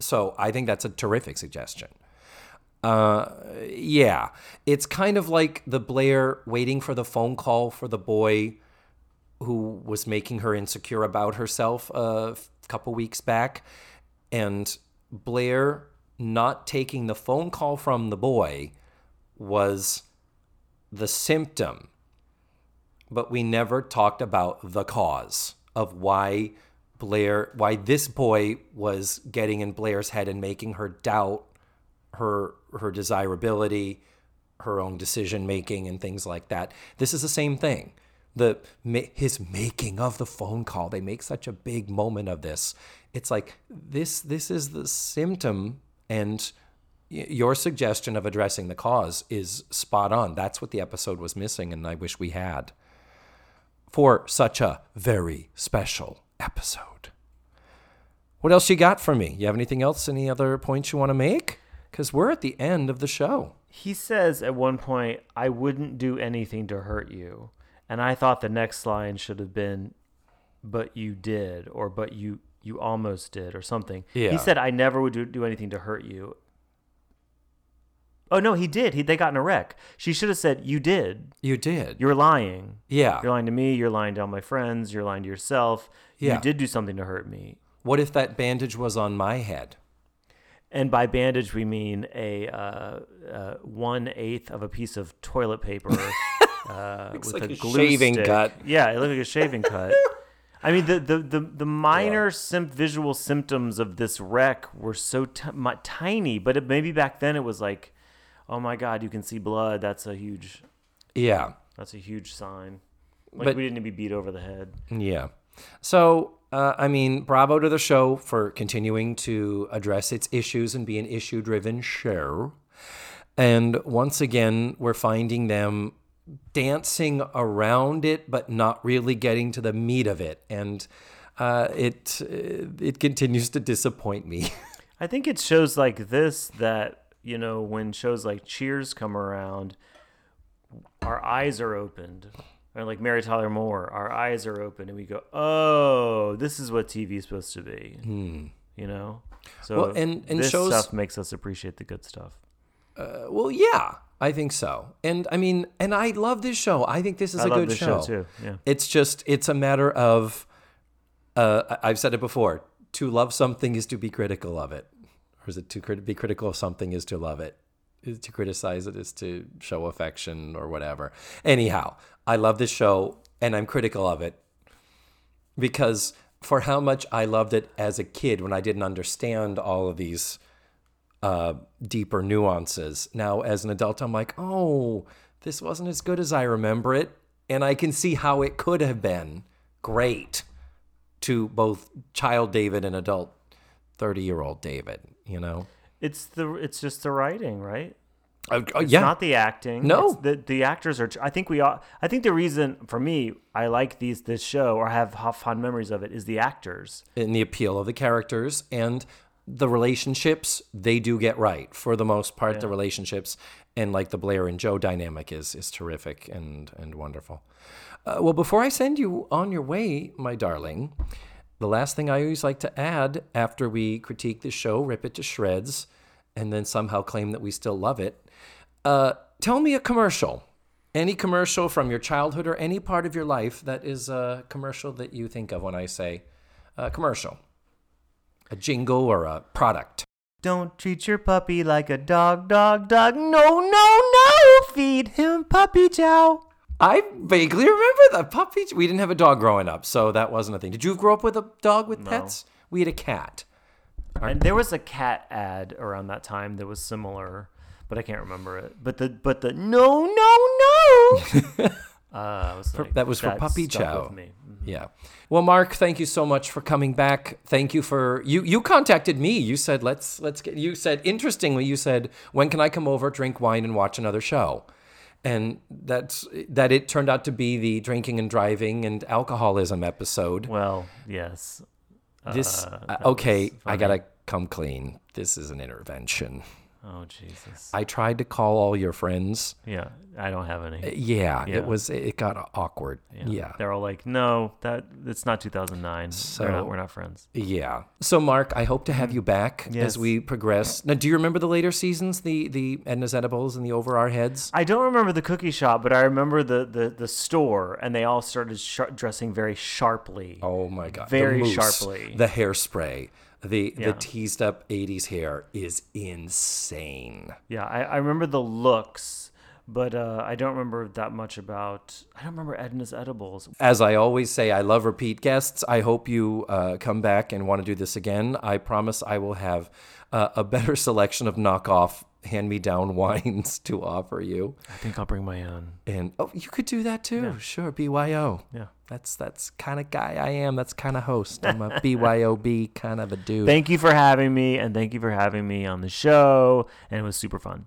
So I think that's a terrific suggestion. Uh, yeah, it's kind of like the Blair waiting for the phone call for the boy who was making her insecure about herself a couple weeks back, and Blair not taking the phone call from the boy was the symptom, but we never talked about the cause of why Blair, why this boy was getting in Blair's head and making her doubt her her desirability, her own decision making, and things like that. This is the same thing. The his making of the phone call. They make such a big moment of this. It's like this. This is the symptom, and your suggestion of addressing the cause is spot on. That's what the episode was missing, and I wish we had for such a very special episode. What else you got for me? You have anything else? Any other points you want to make? Because we're at the end of the show. He says at one point, I wouldn't do anything to hurt you. And I thought the next line should have been, but you did, or but you you almost did, or something. Yeah. He said, I never would do, do anything to hurt you. Oh, no, he did. He, they got in a wreck. She should have said, You did. You did. You're lying. yeah. You're lying to me. You're lying to all my friends. You're lying to yourself. Yeah. You did do something to hurt me. What if that bandage was on my head? And by bandage, we mean a uh, uh, one eighth of a piece of toilet paper <laughs> uh, with like a a glue shaving stick. cut. Yeah, it looked like a shaving cut. <laughs> I mean, the the the, the minor sim- visual symptoms of this wreck were so t- mi- tiny, but it, maybe back then it was like, oh my god, you can see blood. That's a huge, Yeah. that's a huge sign. Like But- we didn't be beat over the head. Yeah. So, uh, I mean, bravo to the show for continuing to address its issues and be an issue driven show. And once again, we're finding them dancing around it, but not really getting to the meat of it. And uh, it, it continues to disappoint me. <laughs> I think it shows like this that, you know, when shows like Cheers come around, our eyes are opened. Or like Mary Tyler Moore, our eyes are open and we go, oh, this is what TV is supposed to be. You know? So Hmm. Well, and- and this shows- stuff makes us appreciate the good stuff. well, yeah, I think so. And I mean, and I love this show. I think this is I a good show, too, yeah. It's just it's a matter of uh, I've said it before. To love something is to be critical of it, or is it to crit- be critical of something is to love it? Is to criticize it is to show affection or whatever. Anyhow, I love this show and I'm critical of it because for how much I loved it as a kid when I didn't understand all of these uh, deeper nuances. Now, as an adult, I'm like, oh, this wasn't as good as I remember it. And I can see how it could have been great to both child David and adult 30 year old David, you know? It's the it's just the writing, right? Uh, uh, It's yeah. not the acting. No. It's the the actors are. I think we. All, I think the reason for me I like these this show or have fond memories of it is the actors. and the appeal of the characters and the relationships they do get right. For the most part the relationships and like the blair and jo dynamic is is terrific and and wonderful. Uh, well before i send you on your way my darling the last thing i always like to add after we critique the show rip it to shreds and then somehow claim that we still love it uh, tell me a commercial. Any commercial from your childhood or any part of your life that is a commercial that you think of when i say uh, commercial a jingle or a product. Don't treat your puppy like a dog, dog, dog. No, no, no. Feed him puppy chow. I vaguely remember the puppy. We didn't have a dog growing up, so that wasn't a thing. Did you grow up with a dog with pets? We had a cat. And there was a cat ad around that time that was similar, but I can't remember it. But the but the no, no, no. <laughs> uh, was like, that was for Puppy Chow. with me. Yeah. Well, Mark, thank you so much for coming back. Thank you for you. You contacted me. You said let's let's get. You said interestingly. You said when can I come over, drink wine, and watch another show, and that's that. It turned out to be the drinking and driving and alcoholism episode. Well, yes. This Uh, uh, okay. I gotta come clean. This is an intervention. Oh Jesus. I tried to call all your friends. yeah, I don't have any. Yeah, Yeah. it was. It got awkward. Yeah. They're all like, no, that it's not 2009. So- we're, not, we're not friends. Yeah. So, Mark, I hope to have you back Yes. as we progress. Now, do you remember the later seasons, the the Edna's Edibles and the Over Our Heads? I don't remember the cookie shop, but I remember the the, the store, and they all started sh- dressing very sharply. Oh my God! Very the mousse, sharply. The hairspray, the Yeah. the teased up '80s hair is insane. Yeah, I, I remember the looks, but uh, I don't remember that much about. I don't remember Edna's edibles. As I always say, I love repeat guests. I hope you uh, come back and want to do this again. I promise I will have uh, a better <laughs> selection of knockoff hand-me-down <laughs> wines to offer you. I think I'll bring my own. And oh, you could do that too. Sure, BYO. Yeah. That's that's kind of guy I am. That's kind of host. I'm a BYOB <laughs> kind of a dude. Thank you for having me, and thank you for having me on the show, and it was super fun.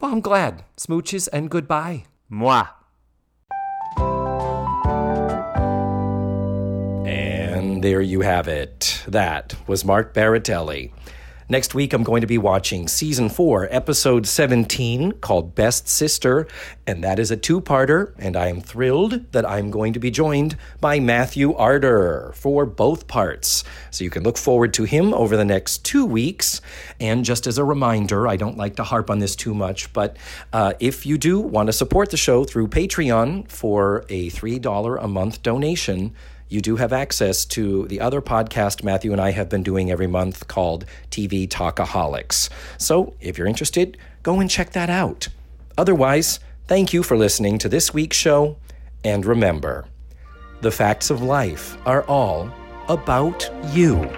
well, I'm glad. Smooches and goodbye. Moi. And there you have it. That was Mark Baratelli. Next week, I'm going to be watching season four, episode 17, called Best Sister. And that is a two parter. And I am thrilled that I'm going to be joined by Matthew Arder for both parts. So you can look forward to him over the next two weeks. And just as a reminder, I don't like to harp on this too much, but uh, if you do want to support the show through Patreon for a $3 a month donation, you do have access to the other podcast Matthew and I have been doing every month called TV Talkaholics. So if you're interested, go and check that out. Otherwise, thank you for listening to this week's show. And remember, the facts of life are all about you.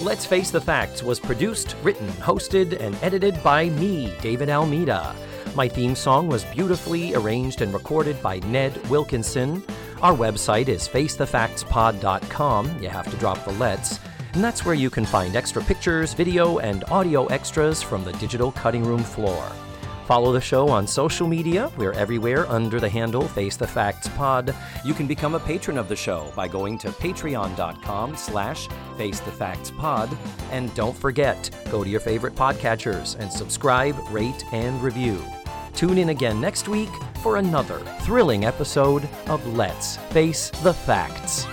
Let's Face the Facts was produced, written, hosted, and edited by me, David Almeida. My theme song was beautifully arranged and recorded by Ned Wilkinson. Our website is facethefactspod.com. You have to drop the let's. And that's where you can find extra pictures, video, and audio extras from the digital cutting room floor. Follow the show on social media. We're everywhere under the handle Face the Facts Pod. You can become a patron of the show by going to patreon.com slash face the facts pod. And don't forget, go to your favorite podcatchers and subscribe, rate, and review. Tune in again next week for another thrilling episode of Let's Face the Facts.